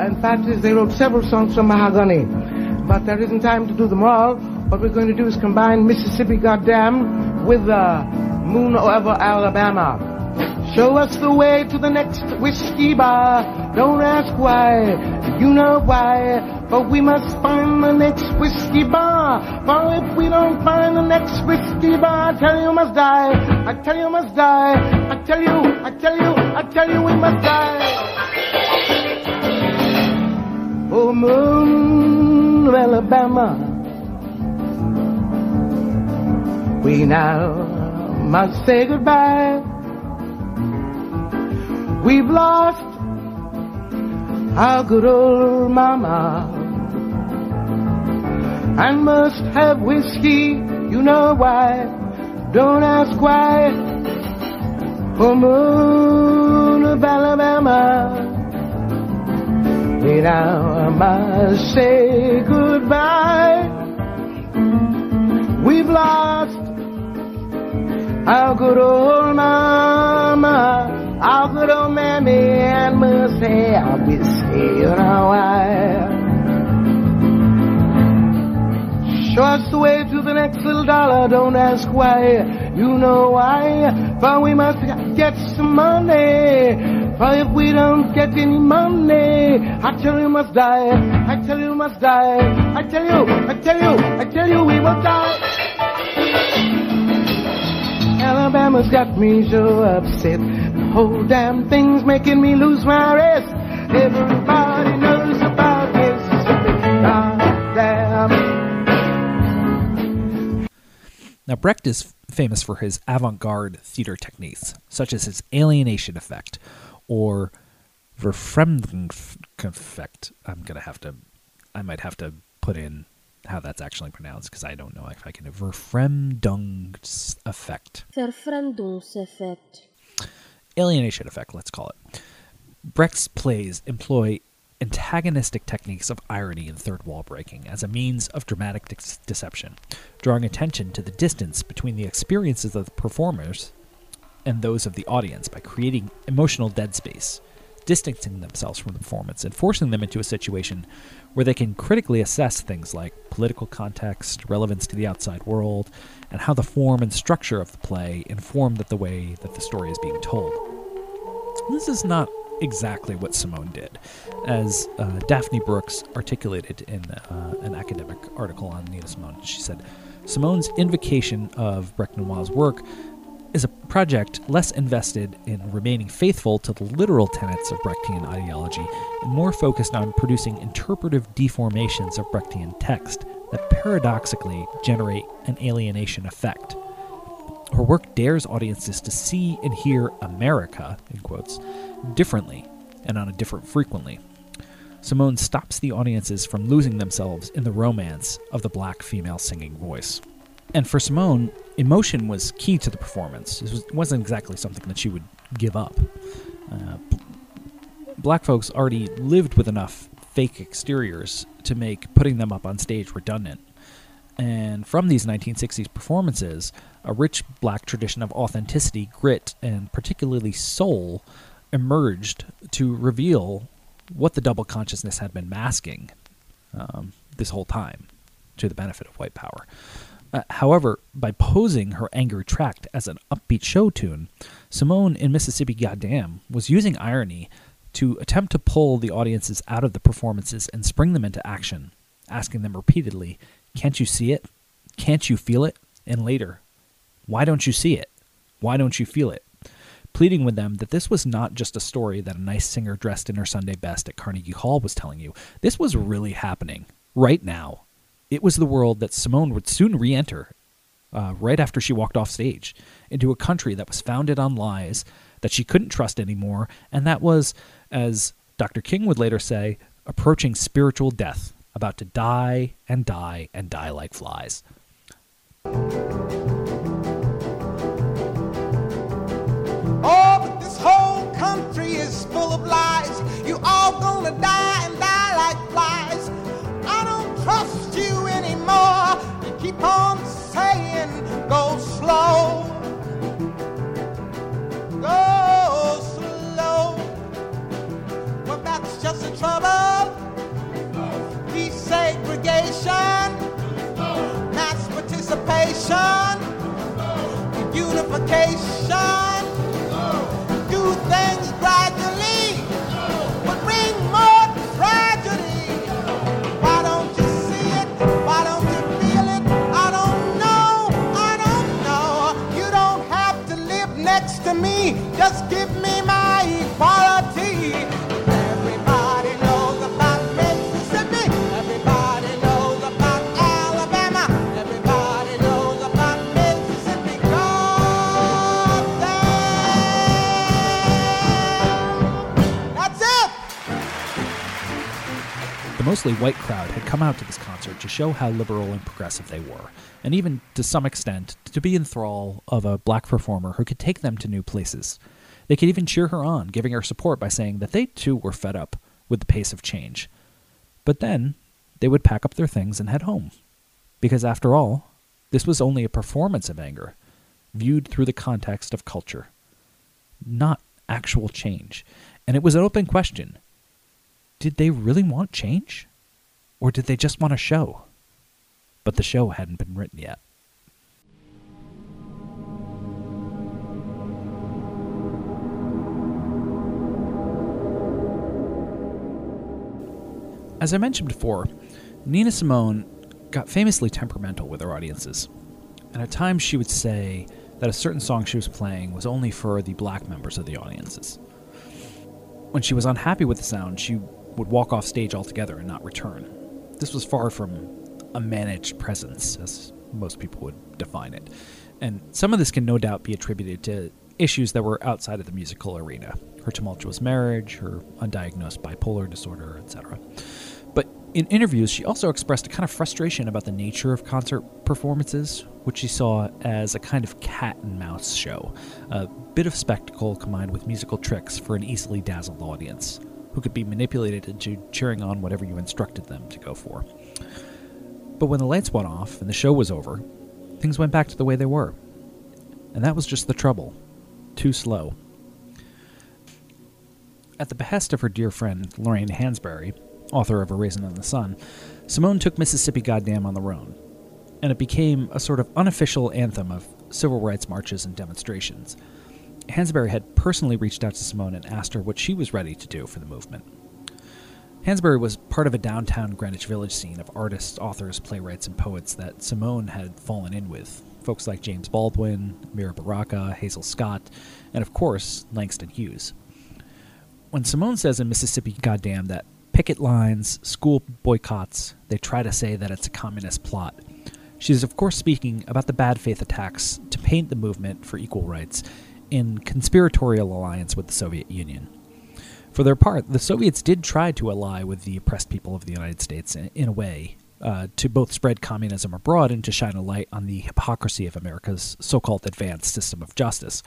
[SPEAKER 10] In fact, they wrote several songs from Mahagonny. But there isn't time to do them all. What we're going to do is combine Mississippi Goddamn with uh, Moon Over Alabama. Show us the way to the next whiskey bar. Don't ask why, you know why. But we must find the next whiskey bar. For if we don't find the next whiskey bar, I tell you must die. I tell you must die. I tell you, I tell you, I tell you we must die. Oh, moon of Alabama. We now must say goodbye. We've lost our good old mama and must have whiskey. You know why? Don't ask why. For moon of Alabama, we now I must say goodbye. We've lost our good old mama. Our good old mammy and must have whiskey, you know why. Show us the way to the next little dollar, don't ask why, you know why. For we must get some money, for if we don't get any money, I tell you must die, I tell you must die, I tell you, I tell you, I tell you we must die. Alabama's got me so upset. The whole damn thing's making me lose my rest. Everybody
[SPEAKER 2] Now, Brecht is famous for his avant garde theater techniques, such as his alienation effect or Verfremdungseffekt. I'm going to have to, I might have to put in how that's actually pronounced because I don't know if I can. Verfremdungseffekt.
[SPEAKER 11] Verfremdungseffekt.
[SPEAKER 2] alienation effect, let's call it. Brecht's plays employ antagonistic techniques of irony and third wall breaking as a means of dramatic de- deception, drawing attention to the distance between the experiences of the performers and those of the audience by creating emotional dead space, distancing themselves from the performance and forcing them into a situation where they can critically assess things like political context, relevance to the outside world, and how the form and structure of the play inform that the way that the story is being told. This is not exactly what Simone did, as uh, Daphne Brooks articulated in uh, an academic article on Nina Simone. She said, Simone's invocation of Brecht Noir's work is a project less invested in remaining faithful to the literal tenets of Brechtian ideology and more focused on producing interpretive deformations of Brechtian text that paradoxically generate an alienation effect. Her work dares audiences to see and hear America, in quotes, differently and on a different frequently. Simone stops the audiences from losing themselves in the romance of the black female singing voice. And for Simone, emotion was key to the performance. It was- wasn't exactly something that she would give up. Uh, black folks already lived with enough fake exteriors to make putting them up on stage redundant. And from these 1960s performances, a rich black tradition of authenticity, grit, and particularly soul emerged to reveal what the double consciousness had been masking um, this whole time to the benefit of white power. Uh, however, by posing her angry tract as an upbeat show tune, Simone in Mississippi Goddamn was using irony to attempt to pull the audiences out of the performances and spring them into action, asking them repeatedly, Can't you see it? Can't you feel it? And later, Why don't you see it? Why don't you feel it? Pleading with them that this was not just a story that a nice singer dressed in her Sunday best at Carnegie Hall was telling you. This was really happening right now. It was the world that Simone would soon re enter uh, right after she walked off stage into a country that was founded on lies that she couldn't trust anymore, and that was, as Dr. King would later say, approaching spiritual death, about to die and die and die like flies.
[SPEAKER 12] Oh, but this whole country is full of lies. You all gonna die and die like flies. I don't trust you anymore. You keep on saying, go slow. Go slow. Well, that's just the trouble segregation, mass participation,
[SPEAKER 2] unification. Mostly white crowd had come out to this concert to show how liberal and progressive they were, and even, to some extent, to be in thrall of a black performer who could take them to new places. They could even cheer her on, giving her support by saying that they too were fed up with the pace of change. But then, they would pack up their things and head home. Because after all, this was only a performance of anger, viewed through the context of culture, not actual change. And it was an open question did they really want change? Or did they just want a show? But the show hadn't been written yet. As I mentioned before, Nina Simone got famously temperamental with her audiences. And at times she would say that a certain song she was playing was only for the black members of the audiences. When she was unhappy with the sound, she would walk off stage altogether and not return. This was far from a managed presence, as most people would define it. And some of this can no doubt be attributed to issues that were outside of the musical arena her tumultuous marriage, her undiagnosed bipolar disorder, etc. But in interviews, she also expressed a kind of frustration about the nature of concert performances, which she saw as a kind of cat and mouse show, a bit of spectacle combined with musical tricks for an easily dazzled audience who could be manipulated into cheering on whatever you instructed them to go for. But when the lights went off and the show was over, things went back to the way they were. And that was just the trouble. Too slow. At the behest of her dear friend Lorraine Hansberry, author of A Raisin in the Sun, Simone took Mississippi Goddam on the road, and it became a sort of unofficial anthem of civil rights marches and demonstrations. Hansberry had personally reached out to Simone and asked her what she was ready to do for the movement. Hansberry was part of a downtown Greenwich Village scene of artists, authors, playwrights, and poets that Simone had fallen in with. Folks like James Baldwin, Amiri Baraka, Hazel Scott, and of course, Langston Hughes. When Simone says in Mississippi Goddam that picket lines, school boycotts, they try to say that it's a communist plot, she is of course speaking about the bad faith attacks to paint the movement for equal rights in conspiratorial alliance with the Soviet Union. For their part, the Soviets did try to ally with the oppressed people of the United States in, in a way, uh, to both spread communism abroad and to shine a light on the hypocrisy of America's so called advanced system of justice.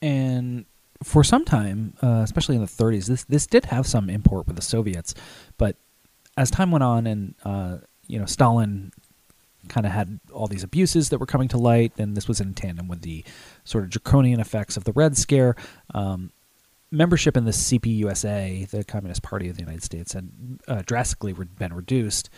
[SPEAKER 2] And for some time, uh, especially in the 30s, this this did have some import with the Soviets, but as time went on and uh, you know Stalin kind of had all these abuses that were coming to light, and this was in tandem with the sort of draconian effects of the Red Scare. Um, membership in the CPUSA, the Communist Party of the United States, had uh, drastically been reduced,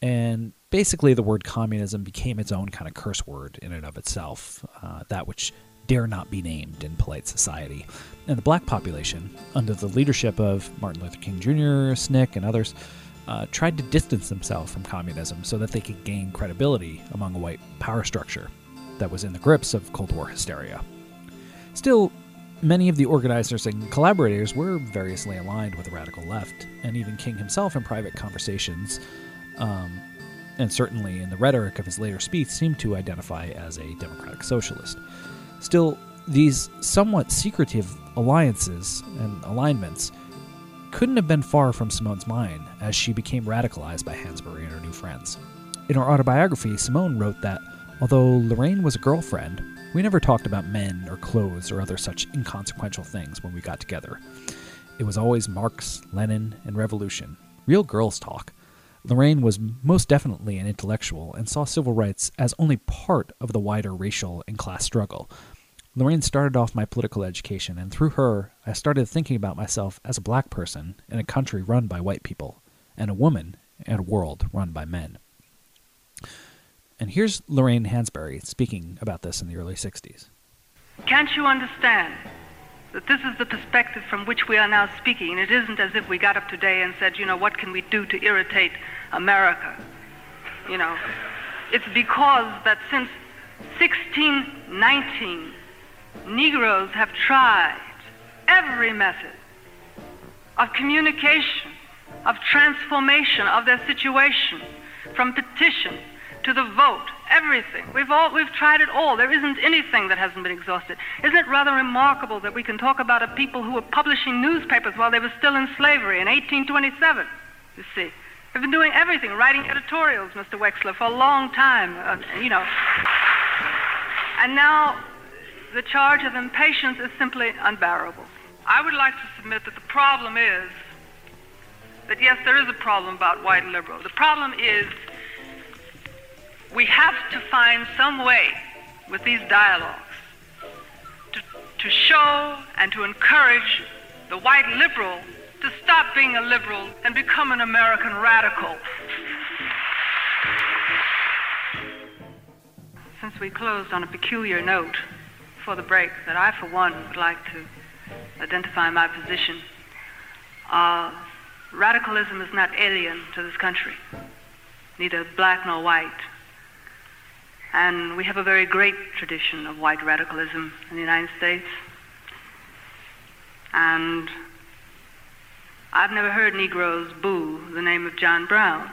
[SPEAKER 2] and basically the word communism became its own kind of curse word in and of itself, uh, that which dare not be named in polite society. And the black population, under the leadership of Martin Luther King Jr., SNCC, and others, uh, tried to distance themselves from communism so that they could gain credibility among a white power structure that was in the grips of Cold War hysteria. Still, many of the organizers and collaborators were variously aligned with the radical left, and even King himself, in private conversations, um, and certainly in the rhetoric of his later speech, seemed to identify as a democratic socialist. Still, these somewhat secretive alliances and alignments couldn't have been far from Simone's mind as she became radicalized by Hansberry and her new friends. In her autobiography, Simone wrote that although Lorraine was a girlfriend, we never talked about men or clothes or other such inconsequential things when we got together. It was always Marx, Lenin, and revolution. Real girls' talk. Lorraine was most definitely an intellectual and saw civil rights as only part of the wider racial and class struggle, Lorraine started off my political education, and through her, I started thinking about myself as a black person in a country run by white people, and a woman in a world run by men. And here's Lorraine Hansberry speaking about this in the early 60s.
[SPEAKER 13] Can't you understand that this is the perspective from which we are now speaking? It isn't as if we got up today and said, you know, what can we do to irritate America? You know, it's because that since 1619, Negroes have tried every method of communication, of transformation of their situation, from petition to the vote, everything. We've all we've tried it all. There isn't anything that hasn't been exhausted. Isn't it rather remarkable that we can talk about a people who were publishing newspapers while they were still in slavery in 1827? You see, they've been doing everything, writing editorials, Mr. Wechsler, for a long time. Uh, you know, and now the charge of impatience is simply unbearable. I would like to submit that the problem is that yes, there is a problem about white liberal. The problem is we have to find some way with these dialogues to, to show and to encourage the white liberal to stop being a liberal and become an American radical. Since we closed on a peculiar note for the break, that I, for one, would like to identify my position. Uh, radicalism is not alien to this country, neither black nor white. And we have a very great tradition of white radicalism in the United States. And I've never heard Negroes boo the name of John Brown.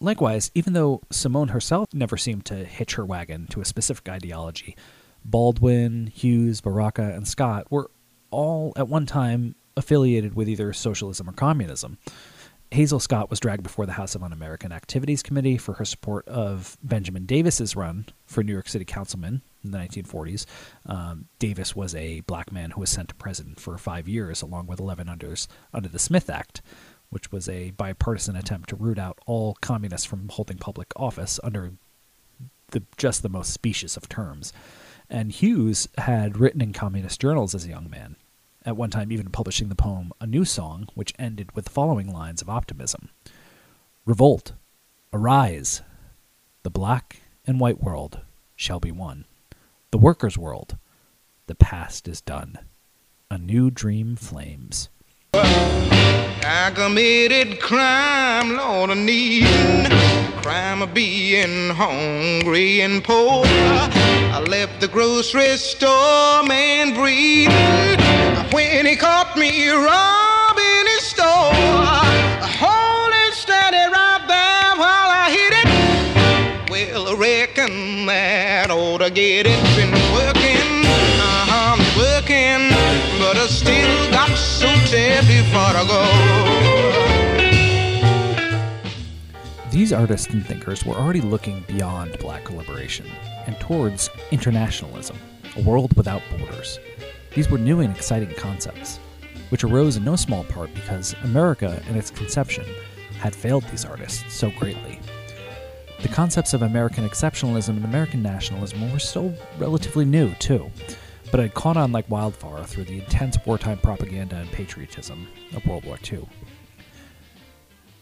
[SPEAKER 2] Likewise, even though Simone herself never seemed to hitch her wagon to a specific ideology, Baldwin, Hughes, Baraka, and Scott were all at one time affiliated with either socialism or communism. Hazel Scott was dragged before the House of Un American Activities Committee for her support of Benjamin Davis's run for New York City councilman in the 1940s. Um, Davis was a black man who was sent to prison for five years, along with 11 others, under the Smith Act, which was a bipartisan attempt to root out all communists from holding public office under the, just the most specious of terms. And Hughes had written in communist journals as a young man, at one time even publishing the poem A New Song, which ended with the following lines of optimism Revolt, arise, the black and white world shall be one. The workers' world, the past is done. A new dream flames.
[SPEAKER 10] I committed crime, Lord, of needing crime of being hungry and poor. I left the grocery store, man, breathing when he caught me robbing his store. Holding steady right there while I hit it. Well, I reckon that ought to get it. Been working, far to go.
[SPEAKER 2] These artists and thinkers were already looking beyond black liberation and towards internationalism, a world without borders. These were new and exciting concepts, which arose in no small part because America, in its conception, had failed these artists so greatly. The concepts of American exceptionalism and American nationalism were still relatively new, too, but had caught on like wildfire through the intense wartime propaganda and patriotism of World War II.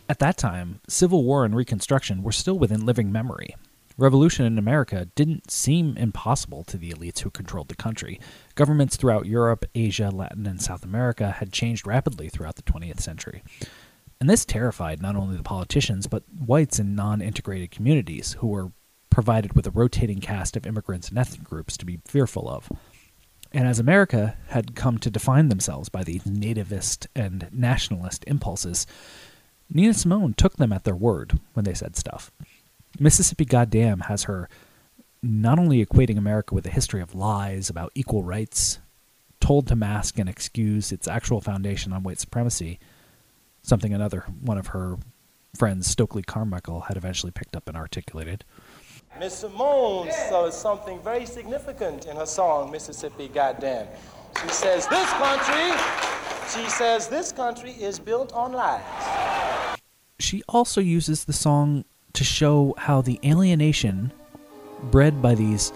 [SPEAKER 2] At that time, Civil War and Reconstruction were still within living memory. Revolution in America didn't seem impossible to the elites who controlled the country. Governments throughout Europe, Asia, Latin, and South America had changed rapidly throughout the 20th century. And this terrified not only the politicians, but whites in non integrated communities who were provided with a rotating cast of immigrants and ethnic groups to be fearful of. And as America had come to define themselves by these nativist and nationalist impulses, Nina Simone took them at their word when they said stuff. Mississippi Goddamn has her not only equating America with a history of lies about equal rights, told to mask and excuse its actual foundation on white supremacy, something another one of her friends, Stokely Carmichael, had eventually picked up and articulated.
[SPEAKER 14] Miss Simone says something very significant in her song, Mississippi Goddamn. She says, This country, she says, this country is built on lies.
[SPEAKER 2] She also uses the song to show how the alienation bred by these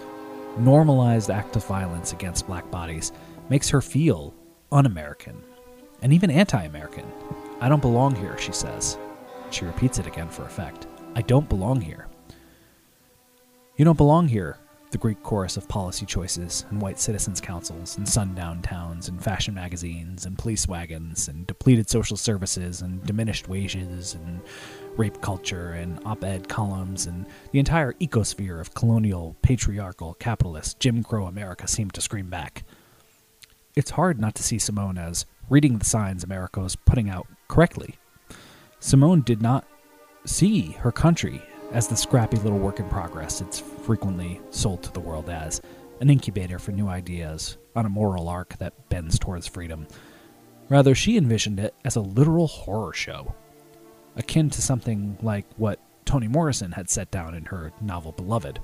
[SPEAKER 2] normalized acts of violence against black bodies makes her feel un American and even anti American. I don't belong here, she says. She repeats it again for effect. I don't belong here. You don't belong here, the Greek chorus of policy choices and white citizens' councils and sundown towns and fashion magazines and police wagons and depleted social services and diminished wages and rape culture and op ed columns, and the entire ecosphere of colonial, patriarchal, capitalist, Jim Crow America seemed to scream back. It's hard not to see Simone as reading the signs America was putting out correctly. Simone did not see her country as the scrappy little work in progress it's frequently sold to the world as an incubator for new ideas on a moral arc that bends towards freedom. Rather, she envisioned it as a literal horror show, akin to something like what Toni Morrison had set down in her novel Beloved.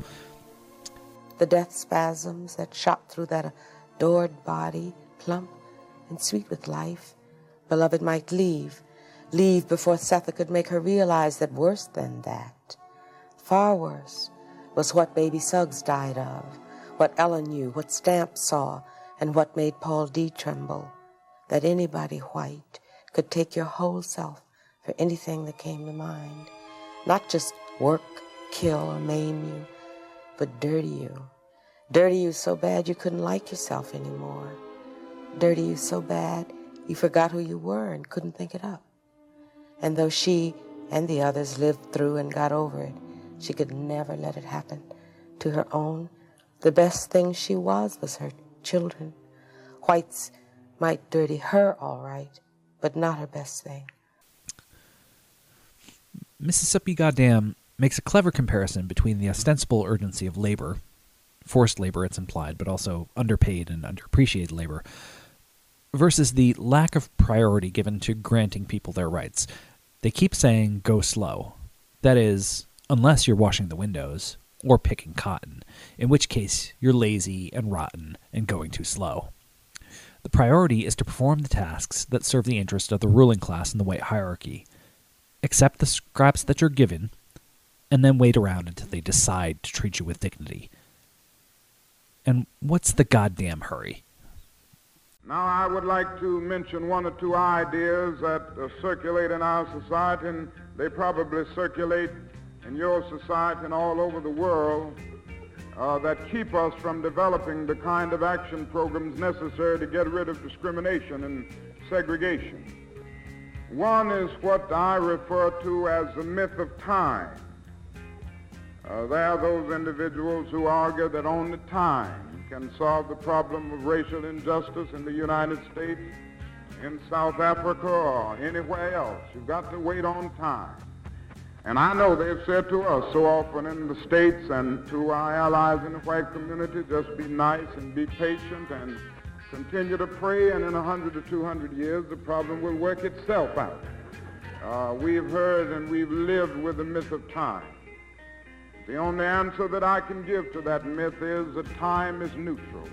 [SPEAKER 15] The death spasms that shot through that adored body, plump and sweet with life, Beloved might leave, leave before Sethe could make her realize that worse than that, far worse, was what baby Suggs died of, what Ella knew, what Stamp saw, and what made Paul D tremble that anybody white could take your whole self for anything that came to mind. Not just work, kill, or maim you, but dirty you. Dirty you so bad you couldn't like yourself anymore. Dirty you so bad you forgot who you were and couldn't think it up. And though she and the others lived through and got over it, she could never let it happen to her own. The best thing she was was her children. Whites might dirty her all right, but not her best thing.
[SPEAKER 2] Mississippi Goddam makes a clever comparison between the ostensible urgency of labor, forced labor it's implied, but also underpaid and underappreciated labor, versus the lack of priority given to granting people their rights. They keep saying go slow. That is, unless you're washing the windows or picking cotton, in which case you're lazy and rotten and going too slow. The priority is to perform the tasks that serve the interest of the ruling class in the white hierarchy. Accept the scraps that you're given, and then wait around until they decide to treat you with dignity. And what's the goddamn hurry?
[SPEAKER 16] Now, I would like to mention one or two ideas that uh, circulate in our society, and they probably circulate in your society and all over the world uh, that keep us from developing the kind of action programs necessary to get rid of discrimination and segregation. One is what I refer to as the myth of time. Uh, there are those individuals who argue that only time can solve the problem of racial injustice in the United States, in South Africa, or anywhere else. You've got to wait on time. And I know they've said to us so often in the States and to our allies in the white community, just be nice and be patient and continue to pray, and in 100 to 200 years, the problem will work itself out. Uh, we've heard and we've lived with the myth of time. The only answer that I can give to that myth is that time is neutral.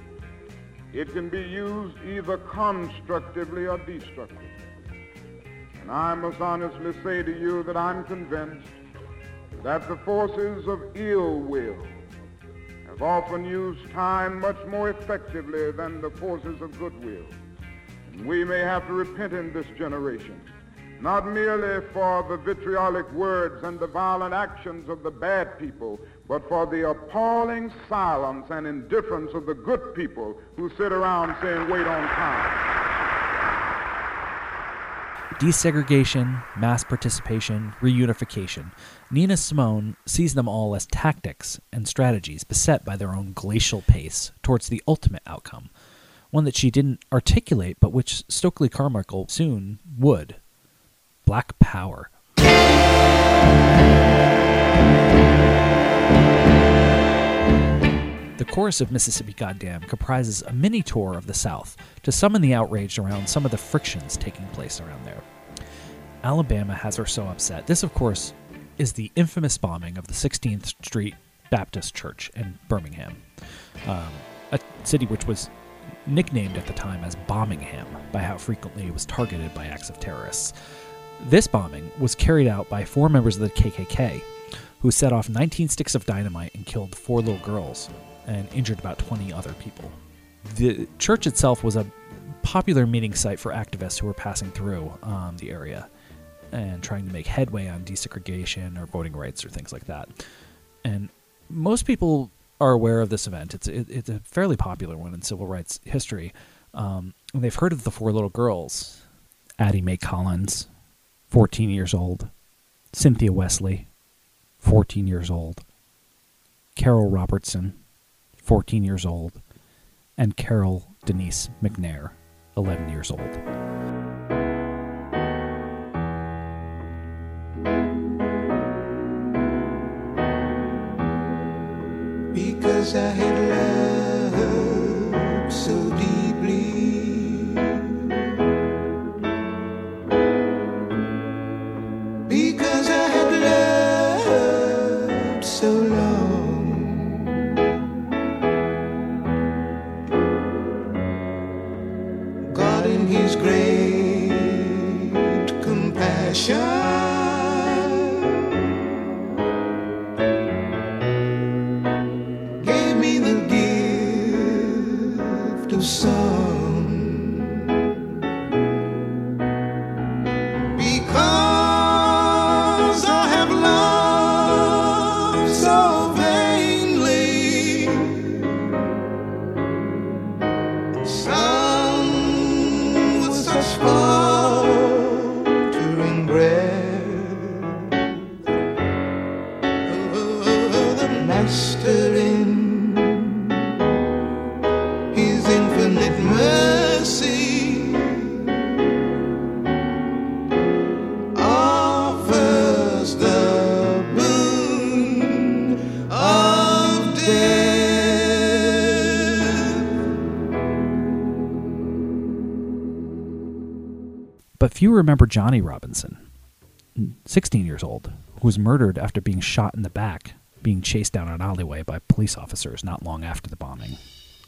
[SPEAKER 16] It can be used either constructively or destructively. And I must honestly say to you that I'm convinced that the forces of ill will have often used time much more effectively than the forces of goodwill. And we may have to repent in this generation, not merely for the vitriolic words and the violent actions of the bad people, but for the appalling silence and indifference of the good people who sit around saying, wait on time
[SPEAKER 2] desegregation, mass participation, reunification. Nina Simone sees them all as tactics and strategies beset by their own glacial pace towards the ultimate outcome, one that she didn't articulate but which Stokely Carmichael soon would. Black Power. The chorus of Mississippi Goddam comprises a mini tour of the South to summon the outrage around some of the frictions taking place around there. Alabama has her so upset. This, of course, is the infamous bombing of the 16th Street Baptist Church in Birmingham, um, a city which was nicknamed at the time as Bombingham by how frequently it was targeted by acts of terrorists. This bombing was carried out by four members of the KKK, who set off 19 sticks of dynamite and killed four little girls and injured about 20 other people. The church itself was a popular meeting site for activists who were passing through um, the area and trying to make headway on desegregation or voting rights or things like that. And most people are aware of this event. It's it, it's a fairly popular one in civil rights history. Um, and they've heard of the four little girls, Addie Mae Collins, 14 years old, Cynthia Wesley, 14 years old, Carol Robertson, 14 years old, and Carol Denise McNair, 11 years old.
[SPEAKER 3] Because I had loved of song.
[SPEAKER 2] Few remember Johnny Robinson, 16 years old, who was murdered after being shot in the back, being chased down an alleyway by police officers not long after the bombing.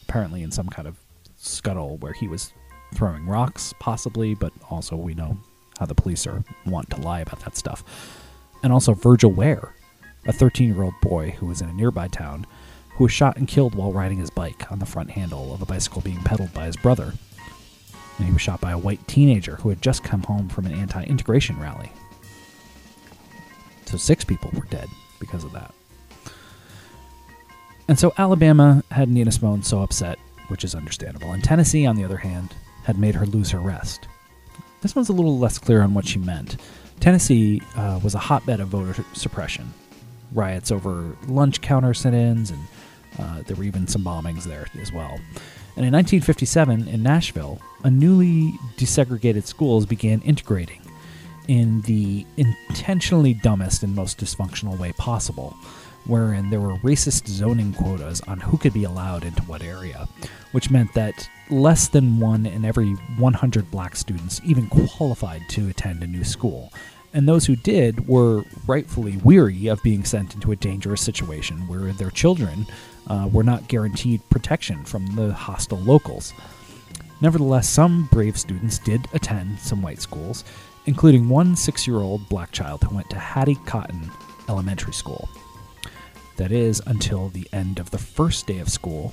[SPEAKER 2] Apparently, in some kind of scuttle where he was throwing rocks, possibly, but also we know how the police are want to lie about that stuff. And also Virgil Ware, a 13 year old boy who was in a nearby town, who was shot and killed while riding his bike on the front handle of a bicycle being pedaled by his brother. And he was shot by a white teenager who had just come home from an anti integration rally. So six people were dead because of that. And so Alabama had Nina Simone so upset, which is understandable. And Tennessee, on the other hand, had made her lose her rest. This one's a little less clear on what she meant. Tennessee uh, was a hotbed of voter suppression, riots over lunch counter sit ins, and uh, there were even some bombings there as well. And in 1957, in Nashville, a newly desegregated schools began integrating in the intentionally dumbest and most dysfunctional way possible, wherein there were racist zoning quotas on who could be allowed into what area, which meant that less than one in every 100 black students even qualified to attend a new school. And those who did were rightfully weary of being sent into a dangerous situation where their children uh, were not guaranteed protection from the hostile locals. Nevertheless, some brave students did attend some white schools, including one six year old black child who went to Hattie Cotton Elementary School. That is, until the end of the first day of school,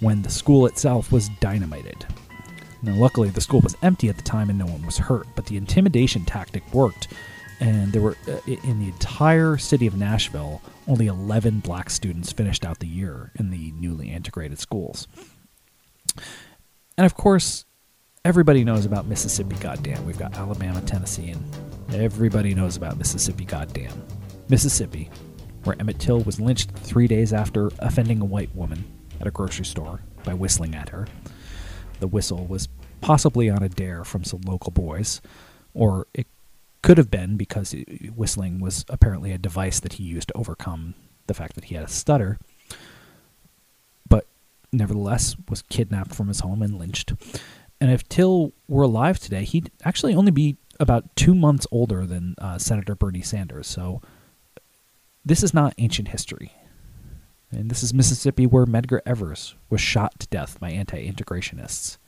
[SPEAKER 2] when the school itself was dynamited. Now, luckily, the school was empty at the time and no one was hurt, but the intimidation tactic worked, and there were, uh, in the entire city of Nashville, only 11 black students finished out the year in the newly integrated schools. And of course, everybody knows about Mississippi, goddamn. We've got Alabama, Tennessee, and everybody knows about Mississippi, goddamn. Mississippi, where Emmett Till was lynched three days after offending a white woman at a grocery store by whistling at her. The whistle was possibly on a dare from some local boys, or it could have been because whistling was apparently a device that he used to overcome the fact that he had a stutter, but nevertheless was kidnapped from his home and lynched. And if Till were alive today, he'd actually only be about two months older than uh, Senator Bernie Sanders. So this is not ancient history. And this is Mississippi, where Medgar Evers was shot to death by anti integrationists,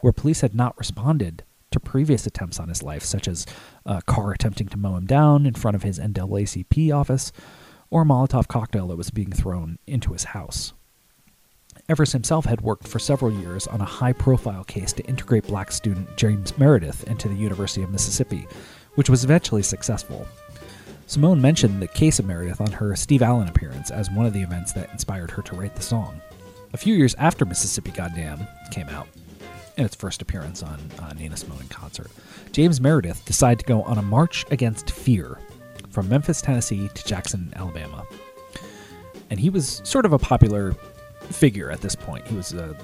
[SPEAKER 2] where police had not responded to previous attempts on his life, such as uh, a car attempting to mow him down in front of his NAACP office, or a Molotov cocktail that was being thrown into his house. Evers himself had worked for several years on a high profile case to integrate black student James Meredith into the University of Mississippi, which was eventually successful. Simone mentioned the case of Meredith on her Steve Allen appearance as one of the events that inspired her to write the song. A few years after Mississippi Goddamn came out, in its first appearance on uh, Nina Simone in concert, James Meredith decided to go on a march against fear from Memphis, Tennessee to Jackson, Alabama. And he was sort of a popular figure at this point. He was uh,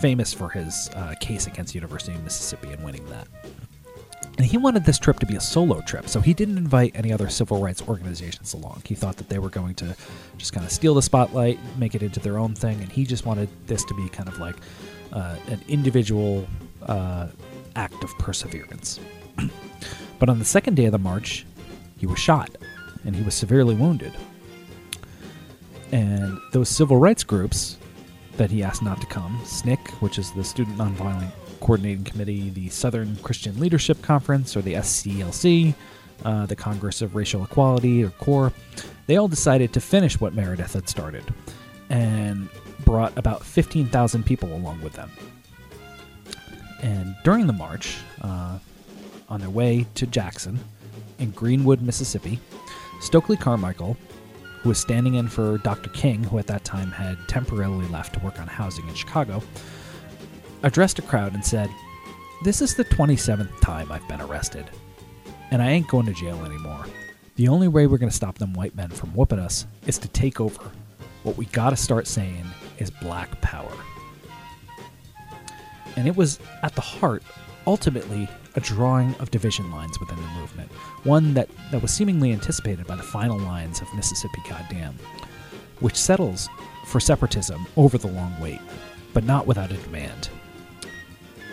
[SPEAKER 2] famous for his uh, case against the University of Mississippi and winning that. And he wanted this trip to be a solo trip, so he didn't invite any other civil rights organizations along. He thought that they were going to just kind of steal the spotlight, make it into their own thing, and he just wanted this to be kind of like uh, an individual uh, act of perseverance. but on the second day of the march, he was shot, and he was severely wounded. And those civil rights groups that he asked not to come SNCC, which is the Student Nonviolent Coordinating Committee, the Southern Christian Leadership Conference, or the SCLC, uh, the Congress of Racial Equality, or CORE, they all decided to finish what Meredith had started and brought about 15,000 people along with them. And during the march, uh, on their way to Jackson in Greenwood, Mississippi, Stokely Carmichael, who was standing in for Dr. King, who at that time had temporarily left to work on housing in Chicago, addressed a crowd and said, This is the 27th time I've been arrested, and I ain't going to jail anymore. The only way we're going to stop them white men from whooping us is to take over. What we got to start saying is black power. And it was at the heart, ultimately, a drawing of division lines within the movement, one that, that was seemingly anticipated by the final lines of Mississippi Goddamn, which settles for separatism over the long wait, but not without a demand.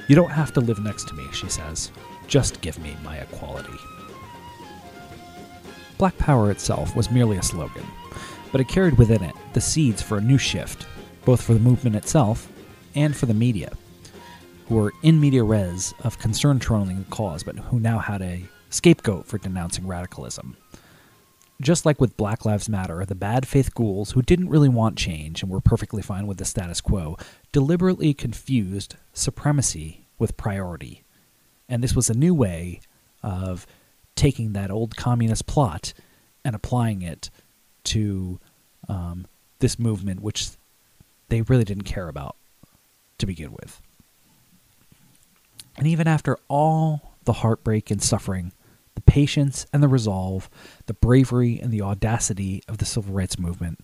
[SPEAKER 2] You don't have to live next to me, she says. Just give me my equality. Black Power itself was merely a slogan, but it carried within it the seeds for a new shift, both for the movement itself and for the media, who were in media res of concern trolling the cause, but who now had a scapegoat for denouncing radicalism. Just like with Black Lives Matter, the bad faith ghouls who didn't really want change and were perfectly fine with the status quo deliberately confused supremacy with priority. And this was a new way of taking that old communist plot and applying it to um, this movement, which they really didn't care about to begin with. And even after all the heartbreak and suffering, the patience and the resolve, the bravery and the audacity of the civil rights movement,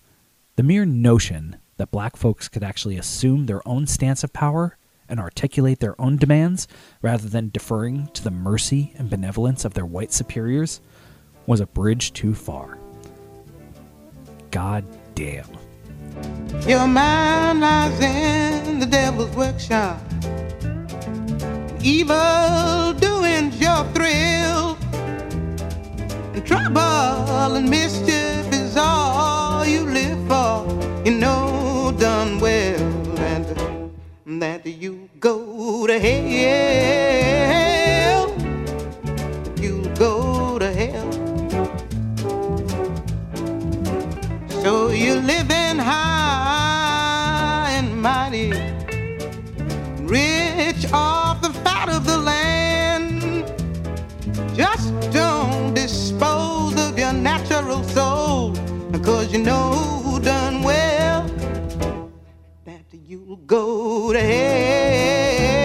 [SPEAKER 2] the mere notion that black folks could actually assume their own stance of power and articulate their own demands rather than deferring to the mercy and benevolence of their white superiors was a bridge too far. God damn.
[SPEAKER 3] Your mind lies in the devil's workshop. Evil doing's your thrill. And trouble and mischief is all you live for. You know done well and that you go to hell. You go to hell. So you're living high your natural soul, cause you know done well that you'll go to hell.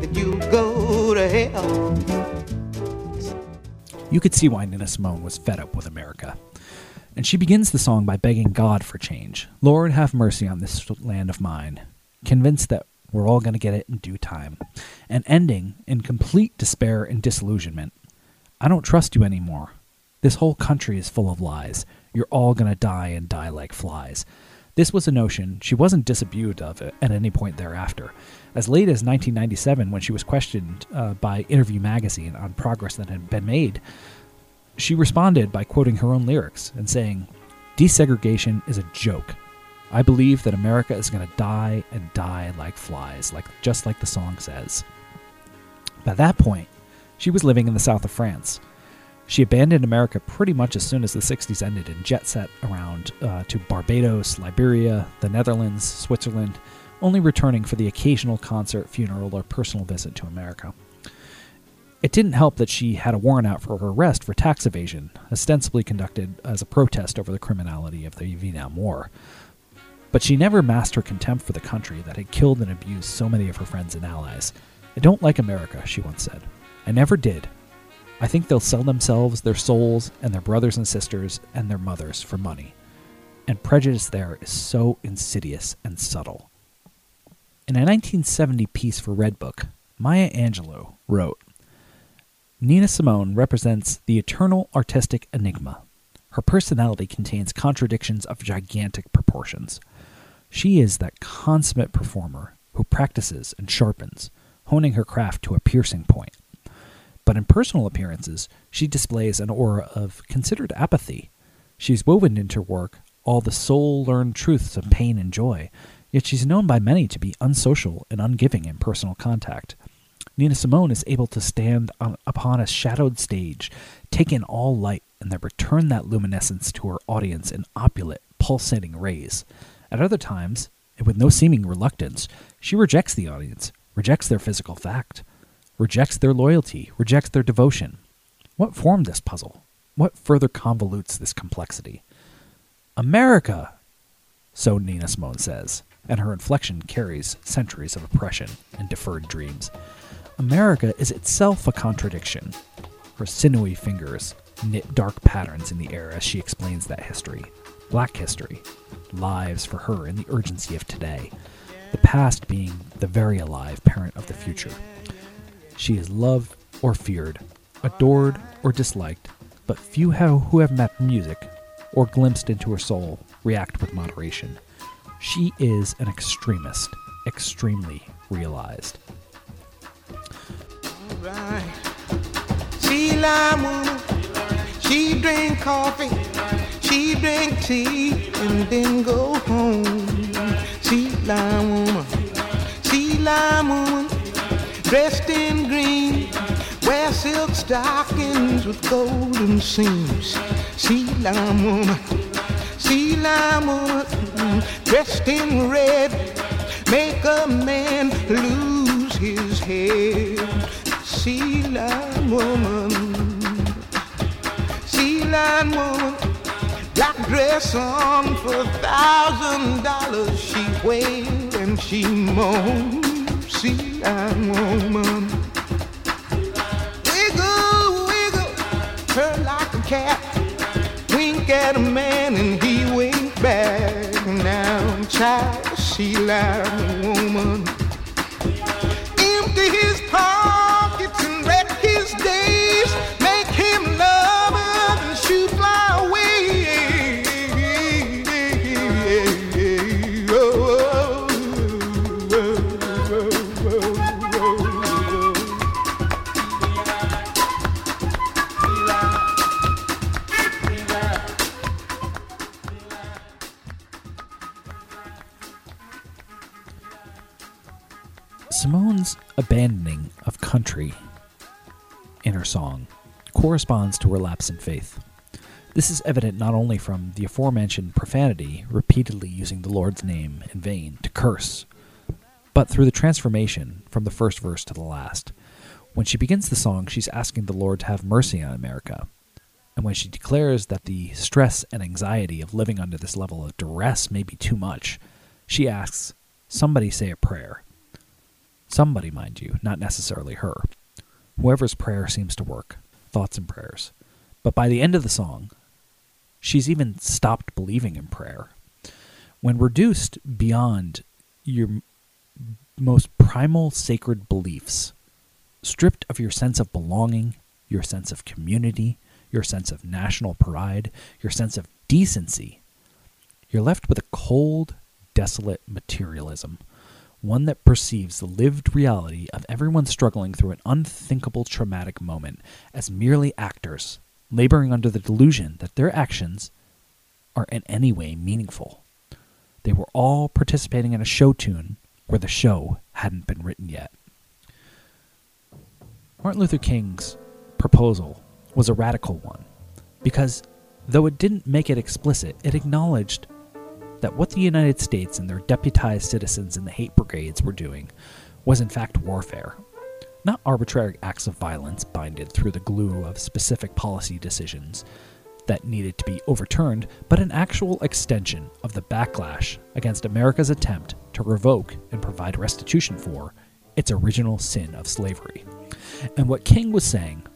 [SPEAKER 3] That you'll go to hell.
[SPEAKER 2] You could see why Nina Simone was fed up with America. And she begins the song by begging God for change. Lord, have mercy on this land of mine. Convinced that we're all going to get it in due time. And ending in complete despair and disillusionment. I don't trust you anymore. This whole country is full of lies. You're all to die and die like flies. This was a notion she wasn't disabused of at any point thereafter. As late as 1997, when she was questioned uh, by Interview magazine on progress that had been made, she responded by quoting her own lyrics and saying, Desegregation is a joke. I believe that America is going to die and die like flies, like just like the song says. By that point, she was living in the south of France. She abandoned America pretty much as soon as the 60s ended and jet set around uh, to Barbados, Liberia, the Netherlands, Switzerland, only returning for the occasional concert, funeral, or personal visit to America. It didn't help that she had a warrant out for her arrest for tax evasion, ostensibly conducted as a protest over the criminality of the Vietnam War. But she never masked her contempt for the country that had killed and abused so many of her friends and allies. I don't like America, she once said. I never did. I think they'll sell themselves, their souls, and their brothers and sisters, and their mothers for money. And prejudice there is so insidious and subtle. In a 1970 piece for Redbook, Maya Angelou wrote Nina Simone represents the eternal artistic enigma. Her personality contains contradictions of gigantic proportions. She is that consummate performer who practices and sharpens, honing her craft to a piercing point. But in personal appearances, she displays an aura of considered apathy. She's woven into her work all the soul learned truths of pain and joy, yet she's known by many to be unsocial and ungiving in personal contact. Nina Simone is able to stand on, upon a shadowed stage, take in all light, and then return that luminescence to her audience in opulent, pulsating rays. At other times, and with no seeming reluctance, she rejects the audience, rejects their physical fact, rejects their loyalty, rejects their devotion. What formed this puzzle? What further convolutes this complexity? America! So Nina Simone says, and her inflection carries centuries of oppression and deferred dreams. America is itself a contradiction. Her sinewy fingers knit dark patterns in the air as she explains that history. Black history, lives for her in the urgency of today, the past being the very alive parent of the future. She is loved or feared, adored or disliked, but few who have met music or glimpsed into her soul react with moderation. She is an extremist, extremely realized.
[SPEAKER 3] She woman, she drink coffee, she drink tea, and then go home. She lime woman, she lime woman, dressed in green, wear silk stockings with golden seams. She lime woman, she lime woman, dressed in red, make a man lose his head sea line woman, sea line woman, black dress on for a thousand dollars. She wailed and she moaned, line woman. Wiggle, wiggle, her like a cat. Wink at a man and he wink back. Now, child, woman.
[SPEAKER 2] Abandoning of country in her song corresponds to her lapse in faith. This is evident not only from the aforementioned profanity, repeatedly using the Lord's name in vain to curse, but through the transformation from the first verse to the last. When she begins the song, she's asking the Lord to have mercy on America. And when she declares that the stress and anxiety of living under this level of duress may be too much, she asks, Somebody say a prayer. Somebody, mind you, not necessarily her. Whoever's prayer seems to work. Thoughts and prayers. But by the end of the song, she's even stopped believing in prayer. When reduced beyond your most primal sacred beliefs, stripped of your sense of belonging, your sense of community, your sense of national pride, your sense of decency, you're left with a cold, desolate materialism, one that perceives the lived reality of everyone struggling through an unthinkable traumatic moment as merely actors, laboring under the delusion that their actions are in any way meaningful. They were all participating in a show tune where the show hadn't been written yet. Martin Luther King's proposal was a radical one because, though it didn't make it explicit, it acknowledged that what the United States and their deputized citizens in the hate brigades were doing was in fact warfare. Not arbitrary acts of violence binded through the glue of specific policy decisions that needed to be overturned, but an actual extension of the backlash against America's attempt to revoke and provide restitution for its original sin of slavery. And what King was saying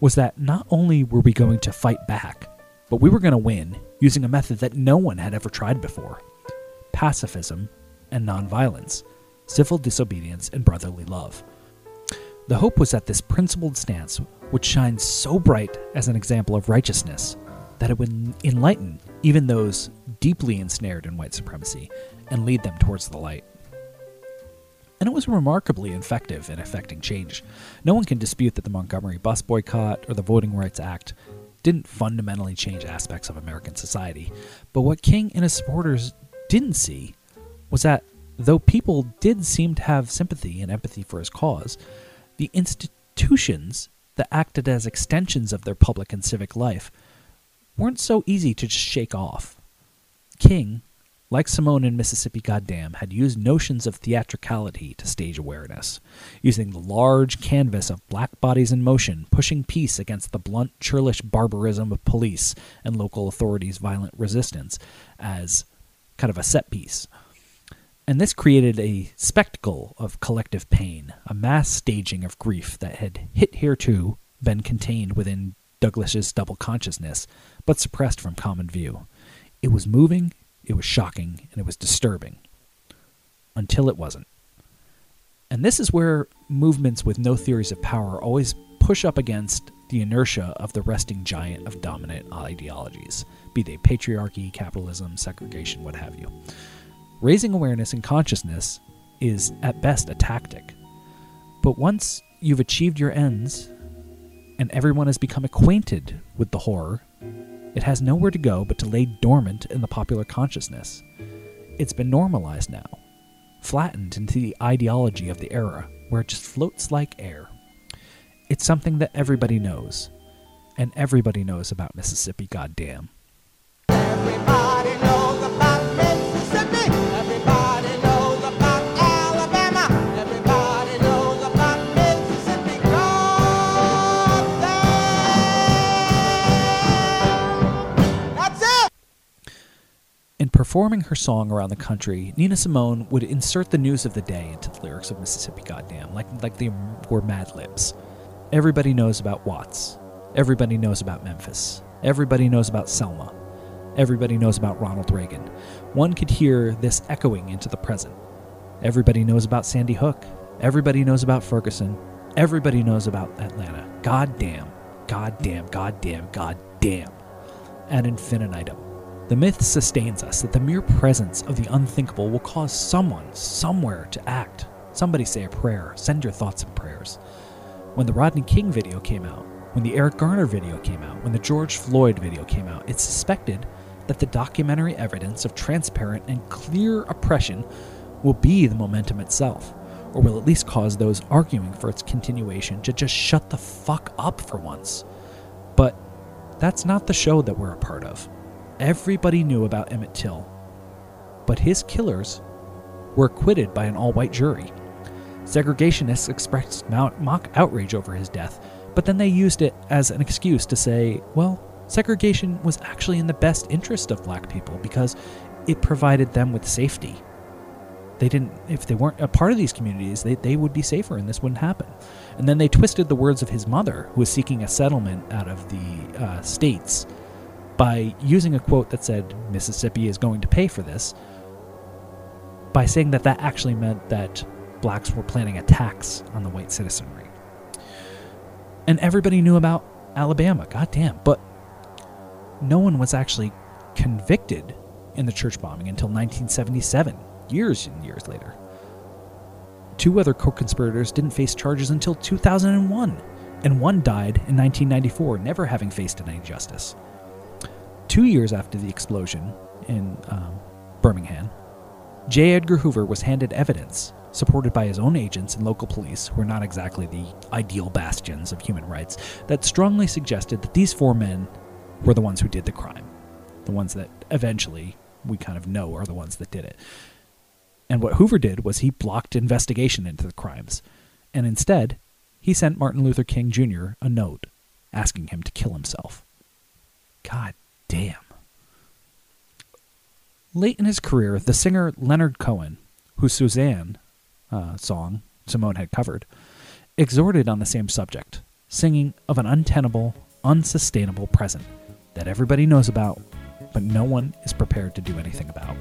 [SPEAKER 2] was that not only were we going to fight back, but we were going to win using a method that no one had ever tried before pacifism and nonviolence, civil disobedience, and brotherly love. The hope was that this principled stance would shine so bright as an example of righteousness that it would enlighten even those deeply ensnared in white supremacy and lead them towards the light. And it was remarkably effective in effecting change. No one can dispute that the Montgomery bus boycott or the Voting Rights Act didn't fundamentally change aspects of American society. But what King and his supporters didn't see was that though people did seem to have sympathy and empathy for his cause, the institutions that acted as extensions of their public and civic life weren't so easy to just shake off. King, like Simone in Mississippi Goddam, had used notions of theatricality to stage awareness, using the large canvas of black bodies in motion, pushing peace against the blunt, churlish barbarism of police and local authorities' violent resistance as kind of a set piece. And this created a spectacle of collective pain, a mass staging of grief that had hitherto been contained within Douglas's double consciousness, but suppressed from common view. It was moving, it was shocking, and it was disturbing. Until it wasn't. And this is where movements with no theories of power always push up against the inertia of the resting giant of dominant ideologies, be they patriarchy, capitalism, segregation, what have you. Raising awareness and consciousness is, at best, a tactic. But once you've achieved your ends and everyone has become acquainted with the horror, it has nowhere to go but to lay dormant in the popular consciousness. It's been normalized now, flattened into the ideology of the era, where it just floats like air. It's something that everybody knows, and everybody knows about Mississippi, goddamn.
[SPEAKER 12] Everybody
[SPEAKER 2] performing her song around the country, Nina Simone would insert the news of the day into the lyrics of Mississippi Goddamn, like, like they were Mad Libs. Everybody knows about Watts. Everybody knows about Memphis. Everybody knows about Selma. Everybody knows about Ronald Reagan. One could hear this echoing into the present. Everybody knows about Sandy Hook. Everybody knows about Ferguson. Everybody knows about Atlanta. God damn. God damn. God damn. God damn. Ad infinitum. The myth sustains us that the mere presence of the unthinkable will cause someone, somewhere, to act. Somebody say a prayer. Send your thoughts and prayers. When the Rodney King video came out, when the Eric Garner video came out, when the George Floyd video came out, it's suspected that the documentary evidence of transparent and clear oppression will be the momentum itself, or will at least cause those arguing for its continuation to just shut the fuck up for once. But that's not the show that we're a part of. Everybody knew about Emmett Till, but his killers were acquitted by an all white jury. Segregationists expressed mock outrage over his death, but then they used it as an excuse to say, well, segregation was actually in the best interest of black people because it provided them with safety. They didn't, if they weren't a part of these communities, they, they would be safer and this wouldn't happen. And then they twisted the words of his mother, who was seeking a settlement out of the uh, states, by using a quote that said, Mississippi is going to pay for this, by saying that that actually meant that blacks were planning a tax on the white citizenry. And everybody knew about Alabama, goddamn, but no one was actually convicted in the church bombing until 1977, years and years later. Two other co conspirators didn't face charges until 2001, and one died in 1994, never having faced any justice. Two years after the explosion in um, Birmingham, J. Edgar Hoover was handed evidence, supported by his own agents and local police, who are not exactly the ideal bastions of human rights, that strongly suggested that these four men were the ones who did the crime. The ones that eventually we kind of know are the ones that did it. And what Hoover did was he blocked investigation into the crimes. And instead, he sent Martin Luther King Jr. a note asking him to kill himself. God damn. Late in his career, the singer Leonard Cohen, whose Suzanne uh, song Simone had covered, exhorted on the same subject, singing of an untenable, unsustainable present that everybody knows about, but no one is prepared to do anything about.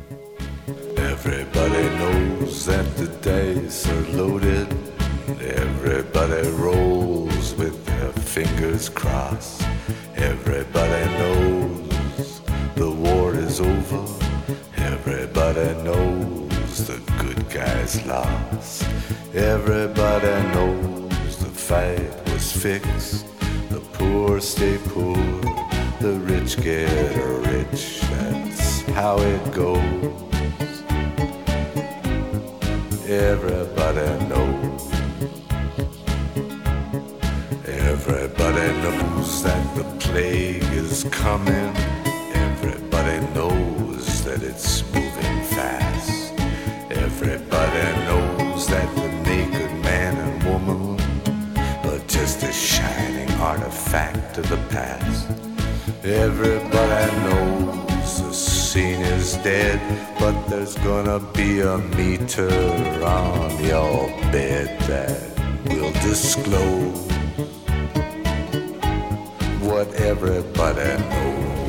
[SPEAKER 17] Everybody knows that the dice are loaded. Everybody rolls with their fingers crossed. Everybody knows is over. Everybody knows the good guys lost. Everybody knows the fight was fixed. The poor stay poor, the rich get rich. That's how it goes. Everybody knows. Everybody knows that the plague is coming. Knows that it's moving fast. Everybody knows that the naked man and woman are just a shining artifact of the past. Everybody knows the scene is dead, but there's gonna be a meter on your bed that will disclose what everybody knows.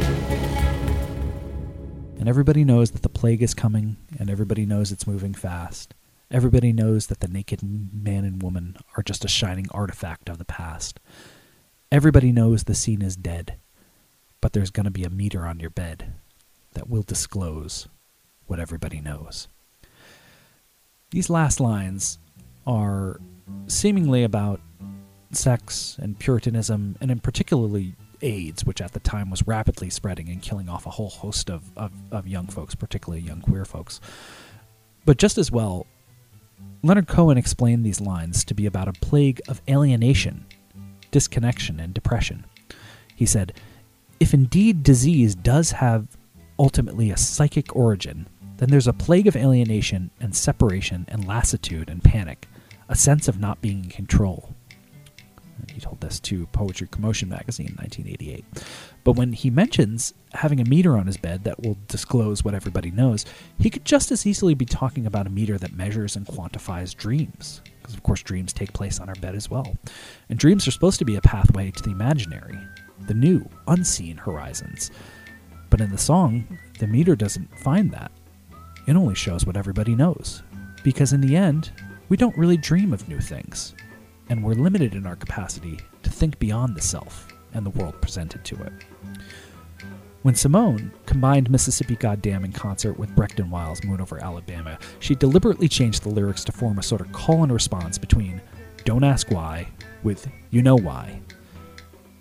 [SPEAKER 2] And everybody knows that the plague is coming, and everybody knows it's moving fast. Everybody knows that the naked man and woman are just a shining artifact of the past. Everybody knows the scene is dead, but there's going to be a meter on your bed that will disclose what everybody knows. These last lines are seemingly about sex and Puritanism, and in particularly AIDS, which at the time was rapidly spreading and killing off a whole host of, of, of young folks, particularly young queer folks. But just as well, Leonard Cohen explained these lines to be about a plague of alienation, disconnection, and depression. He said, If indeed disease does have ultimately a psychic origin, then there's a plague of alienation and separation and lassitude and panic, a sense of not being in control. He told this to Poetry Commotion magazine in 1988. But when he mentions having a meter on his bed that will disclose what everybody knows, he could just as easily be talking about a meter that measures and quantifies dreams. Because, of course, dreams take place on our bed as well. And dreams are supposed to be a pathway to the imaginary, the new, unseen horizons. But in the song, the meter doesn't find that. It only shows what everybody knows. Because in the end, we don't really dream of new things and we're limited in our capacity to think beyond the self and the world presented to it. When Simone combined Mississippi Goddamn in concert with Brecht and Weill's Moon Over Alabama, she deliberately changed the lyrics to form a sort of call and response between Don't Ask Why with You Know Why.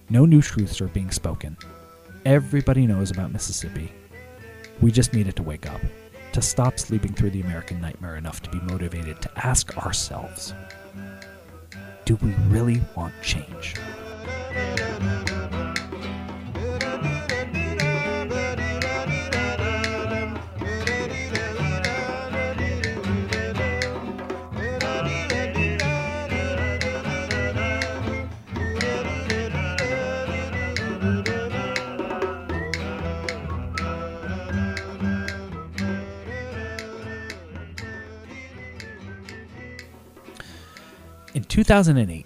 [SPEAKER 2] No new truths are being spoken. Everybody knows about Mississippi. We just needed to wake up, to stop sleeping through the American nightmare enough to be motivated to ask ourselves do we really want change? 2008,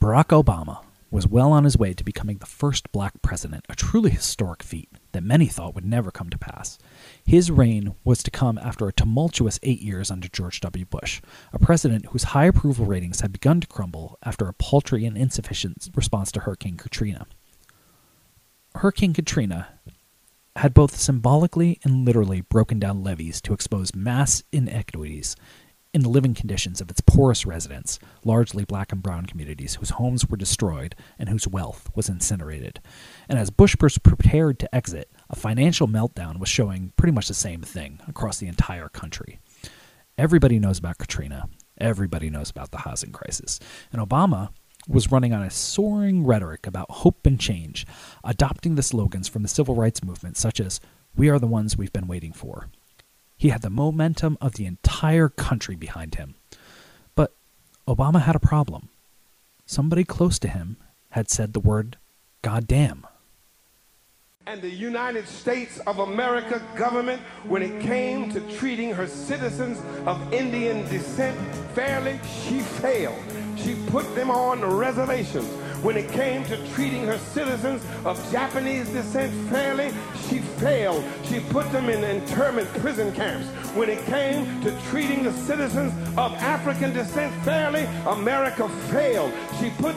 [SPEAKER 2] Barack Obama was well on his way to becoming the first black president, a truly historic feat that many thought would never come to pass. His reign was to come after a tumultuous eight years under George W. Bush, a president whose high approval ratings had begun to crumble after a paltry and insufficient response to Hurricane Katrina. Hurricane Katrina had both symbolically and literally broken down levees to expose mass inequities in the living conditions of its poorest residents, largely black and brown communities whose homes were destroyed and whose wealth was incinerated. And as Bush prepared to exit, a financial meltdown was showing pretty much the same thing across the entire country. Everybody knows about Katrina. Everybody knows about the housing crisis. And Obama was running on a soaring rhetoric about hope and change, adopting the slogans from the civil rights movement, such as, We are the ones we've been waiting for, he had the momentum of the entire country behind him. But Obama had a problem. Somebody close to him had said the word goddamn.
[SPEAKER 18] And the United States of America government, when it came to treating her citizens of Indian descent fairly, she failed. She put them on reservations When it came to treating her citizens of Japanese descent fairly, she failed. She put them in internment prison camps. When it came to treating the citizens of African descent fairly, America failed. She put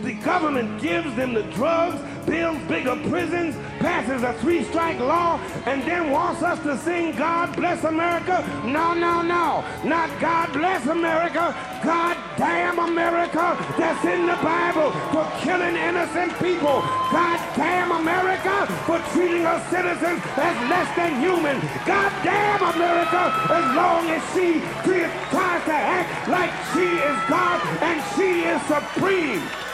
[SPEAKER 18] The government gives them the drugs, builds bigger prisons, passes a three strike law, and then wants us to sing God Bless America? No, no, no. Not God Bless America. God damn America that's in the Bible for killing innocent people. God damn America for treating her citizens as less than human. God damn America as long as she tries to act like she is God and she is supreme.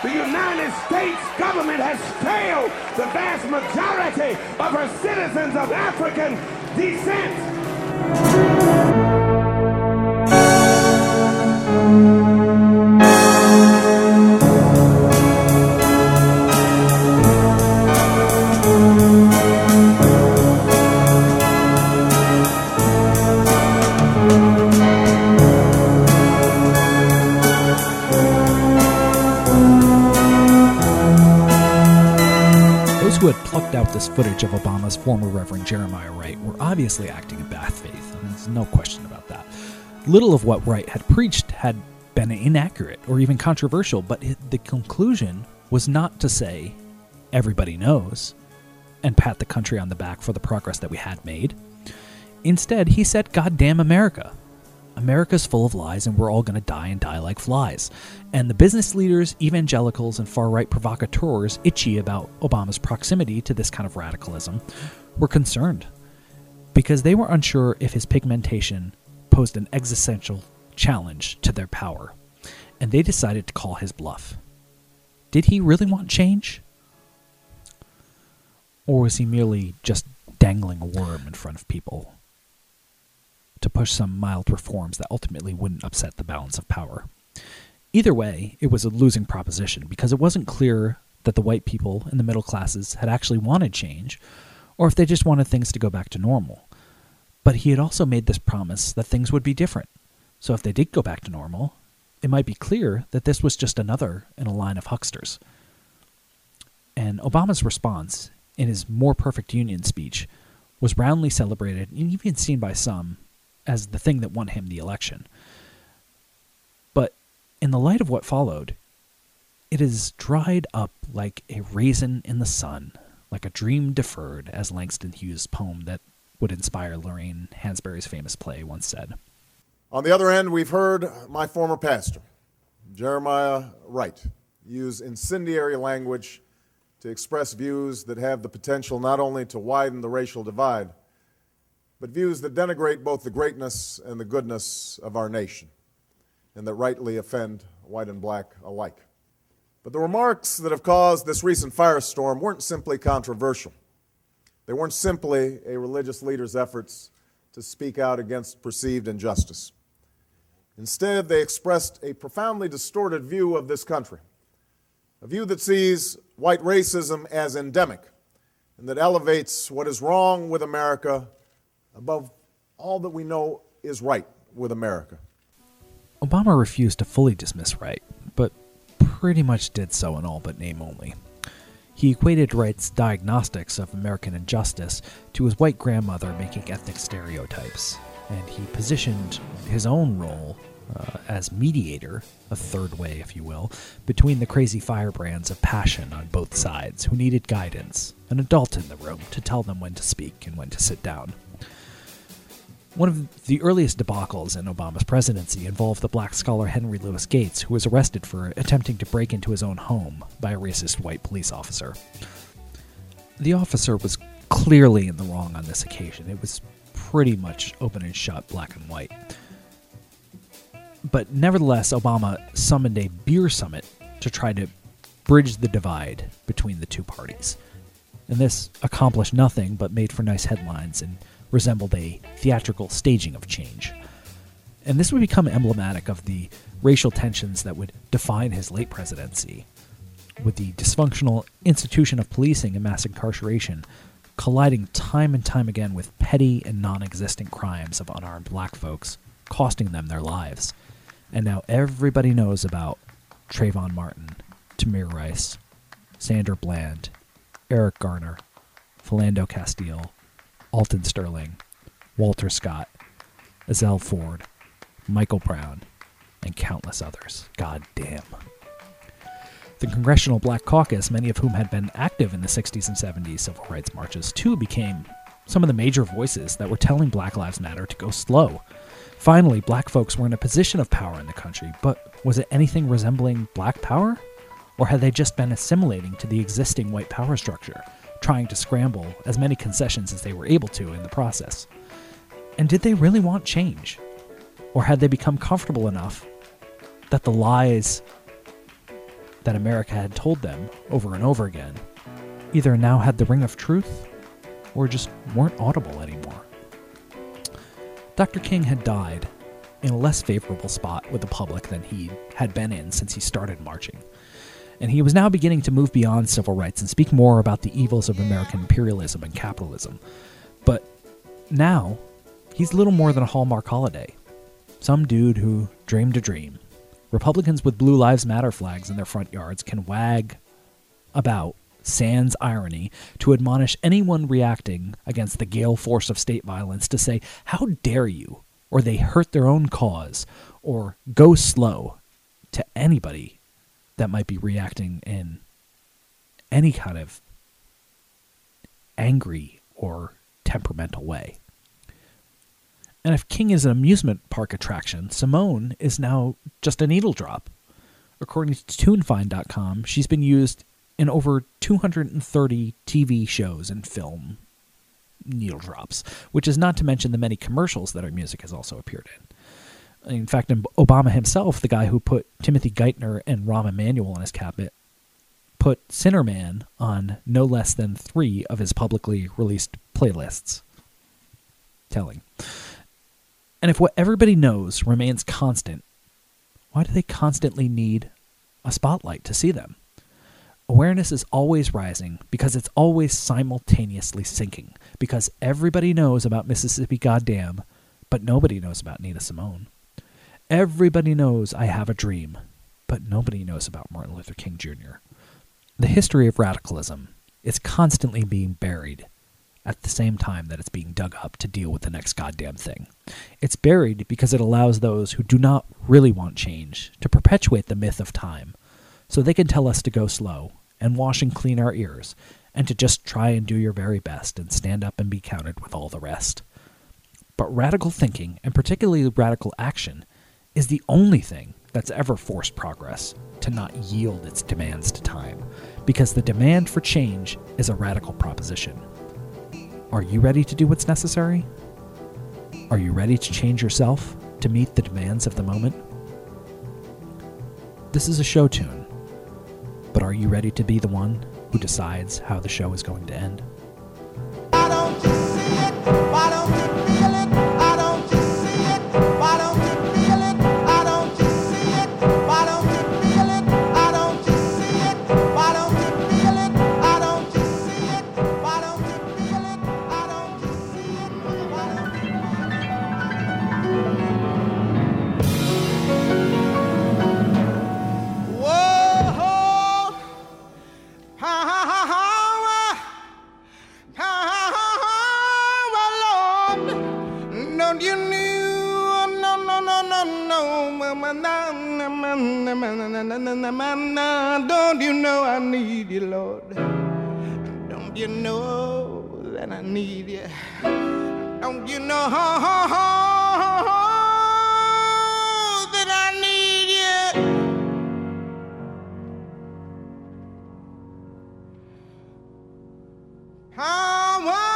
[SPEAKER 18] The United States government has failed the vast majority of her citizens of African descent.
[SPEAKER 2] Footage of Obama's former Reverend Jeremiah Wright were obviously acting in bad faith, there's no question about that. Little of what Wright had preached had been inaccurate or even controversial, but the conclusion was not to say, everybody knows, and pat the country on the back for the progress that we had made. Instead, he said, Goddamn America. America's full of lies and we're all going to die and die like flies. And the business leaders, evangelicals, and far right provocateurs itchy about Obama's proximity to this kind of radicalism were concerned because they were unsure if his pigmentation posed an existential challenge to their power. And they decided to call his bluff. Did he really want change? Or was he merely just dangling a worm in front of people to push some mild reforms that ultimately wouldn't upset the balance of power. Either way, it was a losing proposition because it wasn't clear that the white people and the middle classes had actually wanted change, or if they just wanted things to go back to normal. But he had also made this promise that things would be different. So if they did go back to normal, it might be clear that this was just another in a line of hucksters. And Obama's response, in his More Perfect Union speech, was roundly celebrated and even seen by some as the thing that won him the election. But in the light of what followed, it is dried up like a raisin in the sun, like a dream deferred, as Langston Hughes' poem that would inspire Lorraine Hansberry's famous play once said.
[SPEAKER 19] On the other end, we've heard my former pastor, Jeremiah Wright, use incendiary language to express views that have the potential not only to widen the racial divide, but views that denigrate both the greatness and the goodness of our nation, and that rightly offend white and black alike. But the remarks that have caused this recent firestorm weren't simply controversial. They weren't simply a religious leader's efforts to speak out against perceived injustice. Instead, they expressed a profoundly distorted view of this country, a view that sees white racism as endemic and that elevates what is wrong with America above all that we know is right with America.
[SPEAKER 2] Obama refused to fully dismiss Wright, but pretty much did so in all but name only. He equated Wright's diagnostics of American injustice to his white grandmother making ethnic stereotypes, and he positioned his own role uh, as mediator, a third way, if you will, between the crazy firebrands of passion on both sides who needed guidance, an adult in the room to tell them when to speak and when to sit down. One of the earliest debacles in Obama's presidency involved the black scholar Henry Louis Gates, who was arrested for attempting to break into his own home by a racist white police officer. The officer was clearly in the wrong on this occasion. It was pretty much open and shut, black and white. But nevertheless, Obama summoned a beer summit to try to bridge the divide between the two parties. And this accomplished nothing but made for nice headlines and resembled a theatrical staging of change. And this would become emblematic of the racial tensions that would define his late presidency, with the dysfunctional institution of policing and mass incarceration colliding time and time again with petty and non existent crimes of unarmed black folks, costing them their lives. And now everybody knows about Trayvon Martin, Tamir Rice, Sandra Bland, Eric Garner, Philando Castile, Alton Sterling, Walter Scott, Ezell Ford, Michael Brown, and countless others. God damn. The Congressional Black Caucus, many of whom had been active in the 60s and 70s civil rights marches, too became some of the major voices that were telling Black Lives Matter to go slow. Finally, black folks were in a position of power in the country, but was it anything resembling black power? Or had they just been assimilating to the existing white power structure, trying to scramble as many concessions as they were able to in the process? And did they really want change? Or had they become comfortable enough that the lies that America had told them over and over again either now had the ring of truth or just weren't audible anymore. Dr. King had died in a less favorable spot with the public than he had been in since he started marching. And he was now beginning to move beyond civil rights and speak more about the evils of American imperialism and capitalism. But now, he's little more than a Hallmark holiday. Some dude who dreamed a dream Republicans with Blue Lives Matter flags in their front yards can wag about sans irony to admonish anyone reacting against the gale force of state violence to say, How dare you? Or they hurt their own cause, or go slow to anybody that might be reacting in any kind of angry or temperamental way. And if King is an amusement park attraction, Simone is now just a needle drop. According to TuneFind.com, she's been used in over 230 TV shows and film needle drops, which is not to mention the many commercials that her music has also appeared in. In fact, Obama himself, the guy who put Timothy Geithner and Rahm Emanuel in his cabinet, put Sinnerman on no less than three of his publicly released playlists. Telling. And if what everybody knows remains constant, why do they constantly need a spotlight to see them? Awareness is always rising because it's always simultaneously sinking. Because everybody knows about Mississippi Goddamn, but nobody knows about Nina Simone. Everybody knows I Have a Dream, but nobody knows about Martin Luther King Jr. The history of radicalism is constantly being buried at the same time that it's being dug up to deal with the next goddamn thing. It's buried because it allows those who do not really want change to perpetuate the myth of time, so they can tell us to go slow and wash and clean our ears, and to just try and do your very best and stand up and be counted with all the rest. But radical thinking, and particularly radical action, is the only thing that's ever forced progress to not yield its demands to time, because the demand for change is a radical proposition. Are you ready to do what's necessary? Are you ready to change yourself to meet the demands of the moment? This is a show tune, but are you ready to be the one who decides how the show is going to end?
[SPEAKER 10] Don't you know I need you, Lord? Don't you know that I need you? Don't you know that I need you? How much?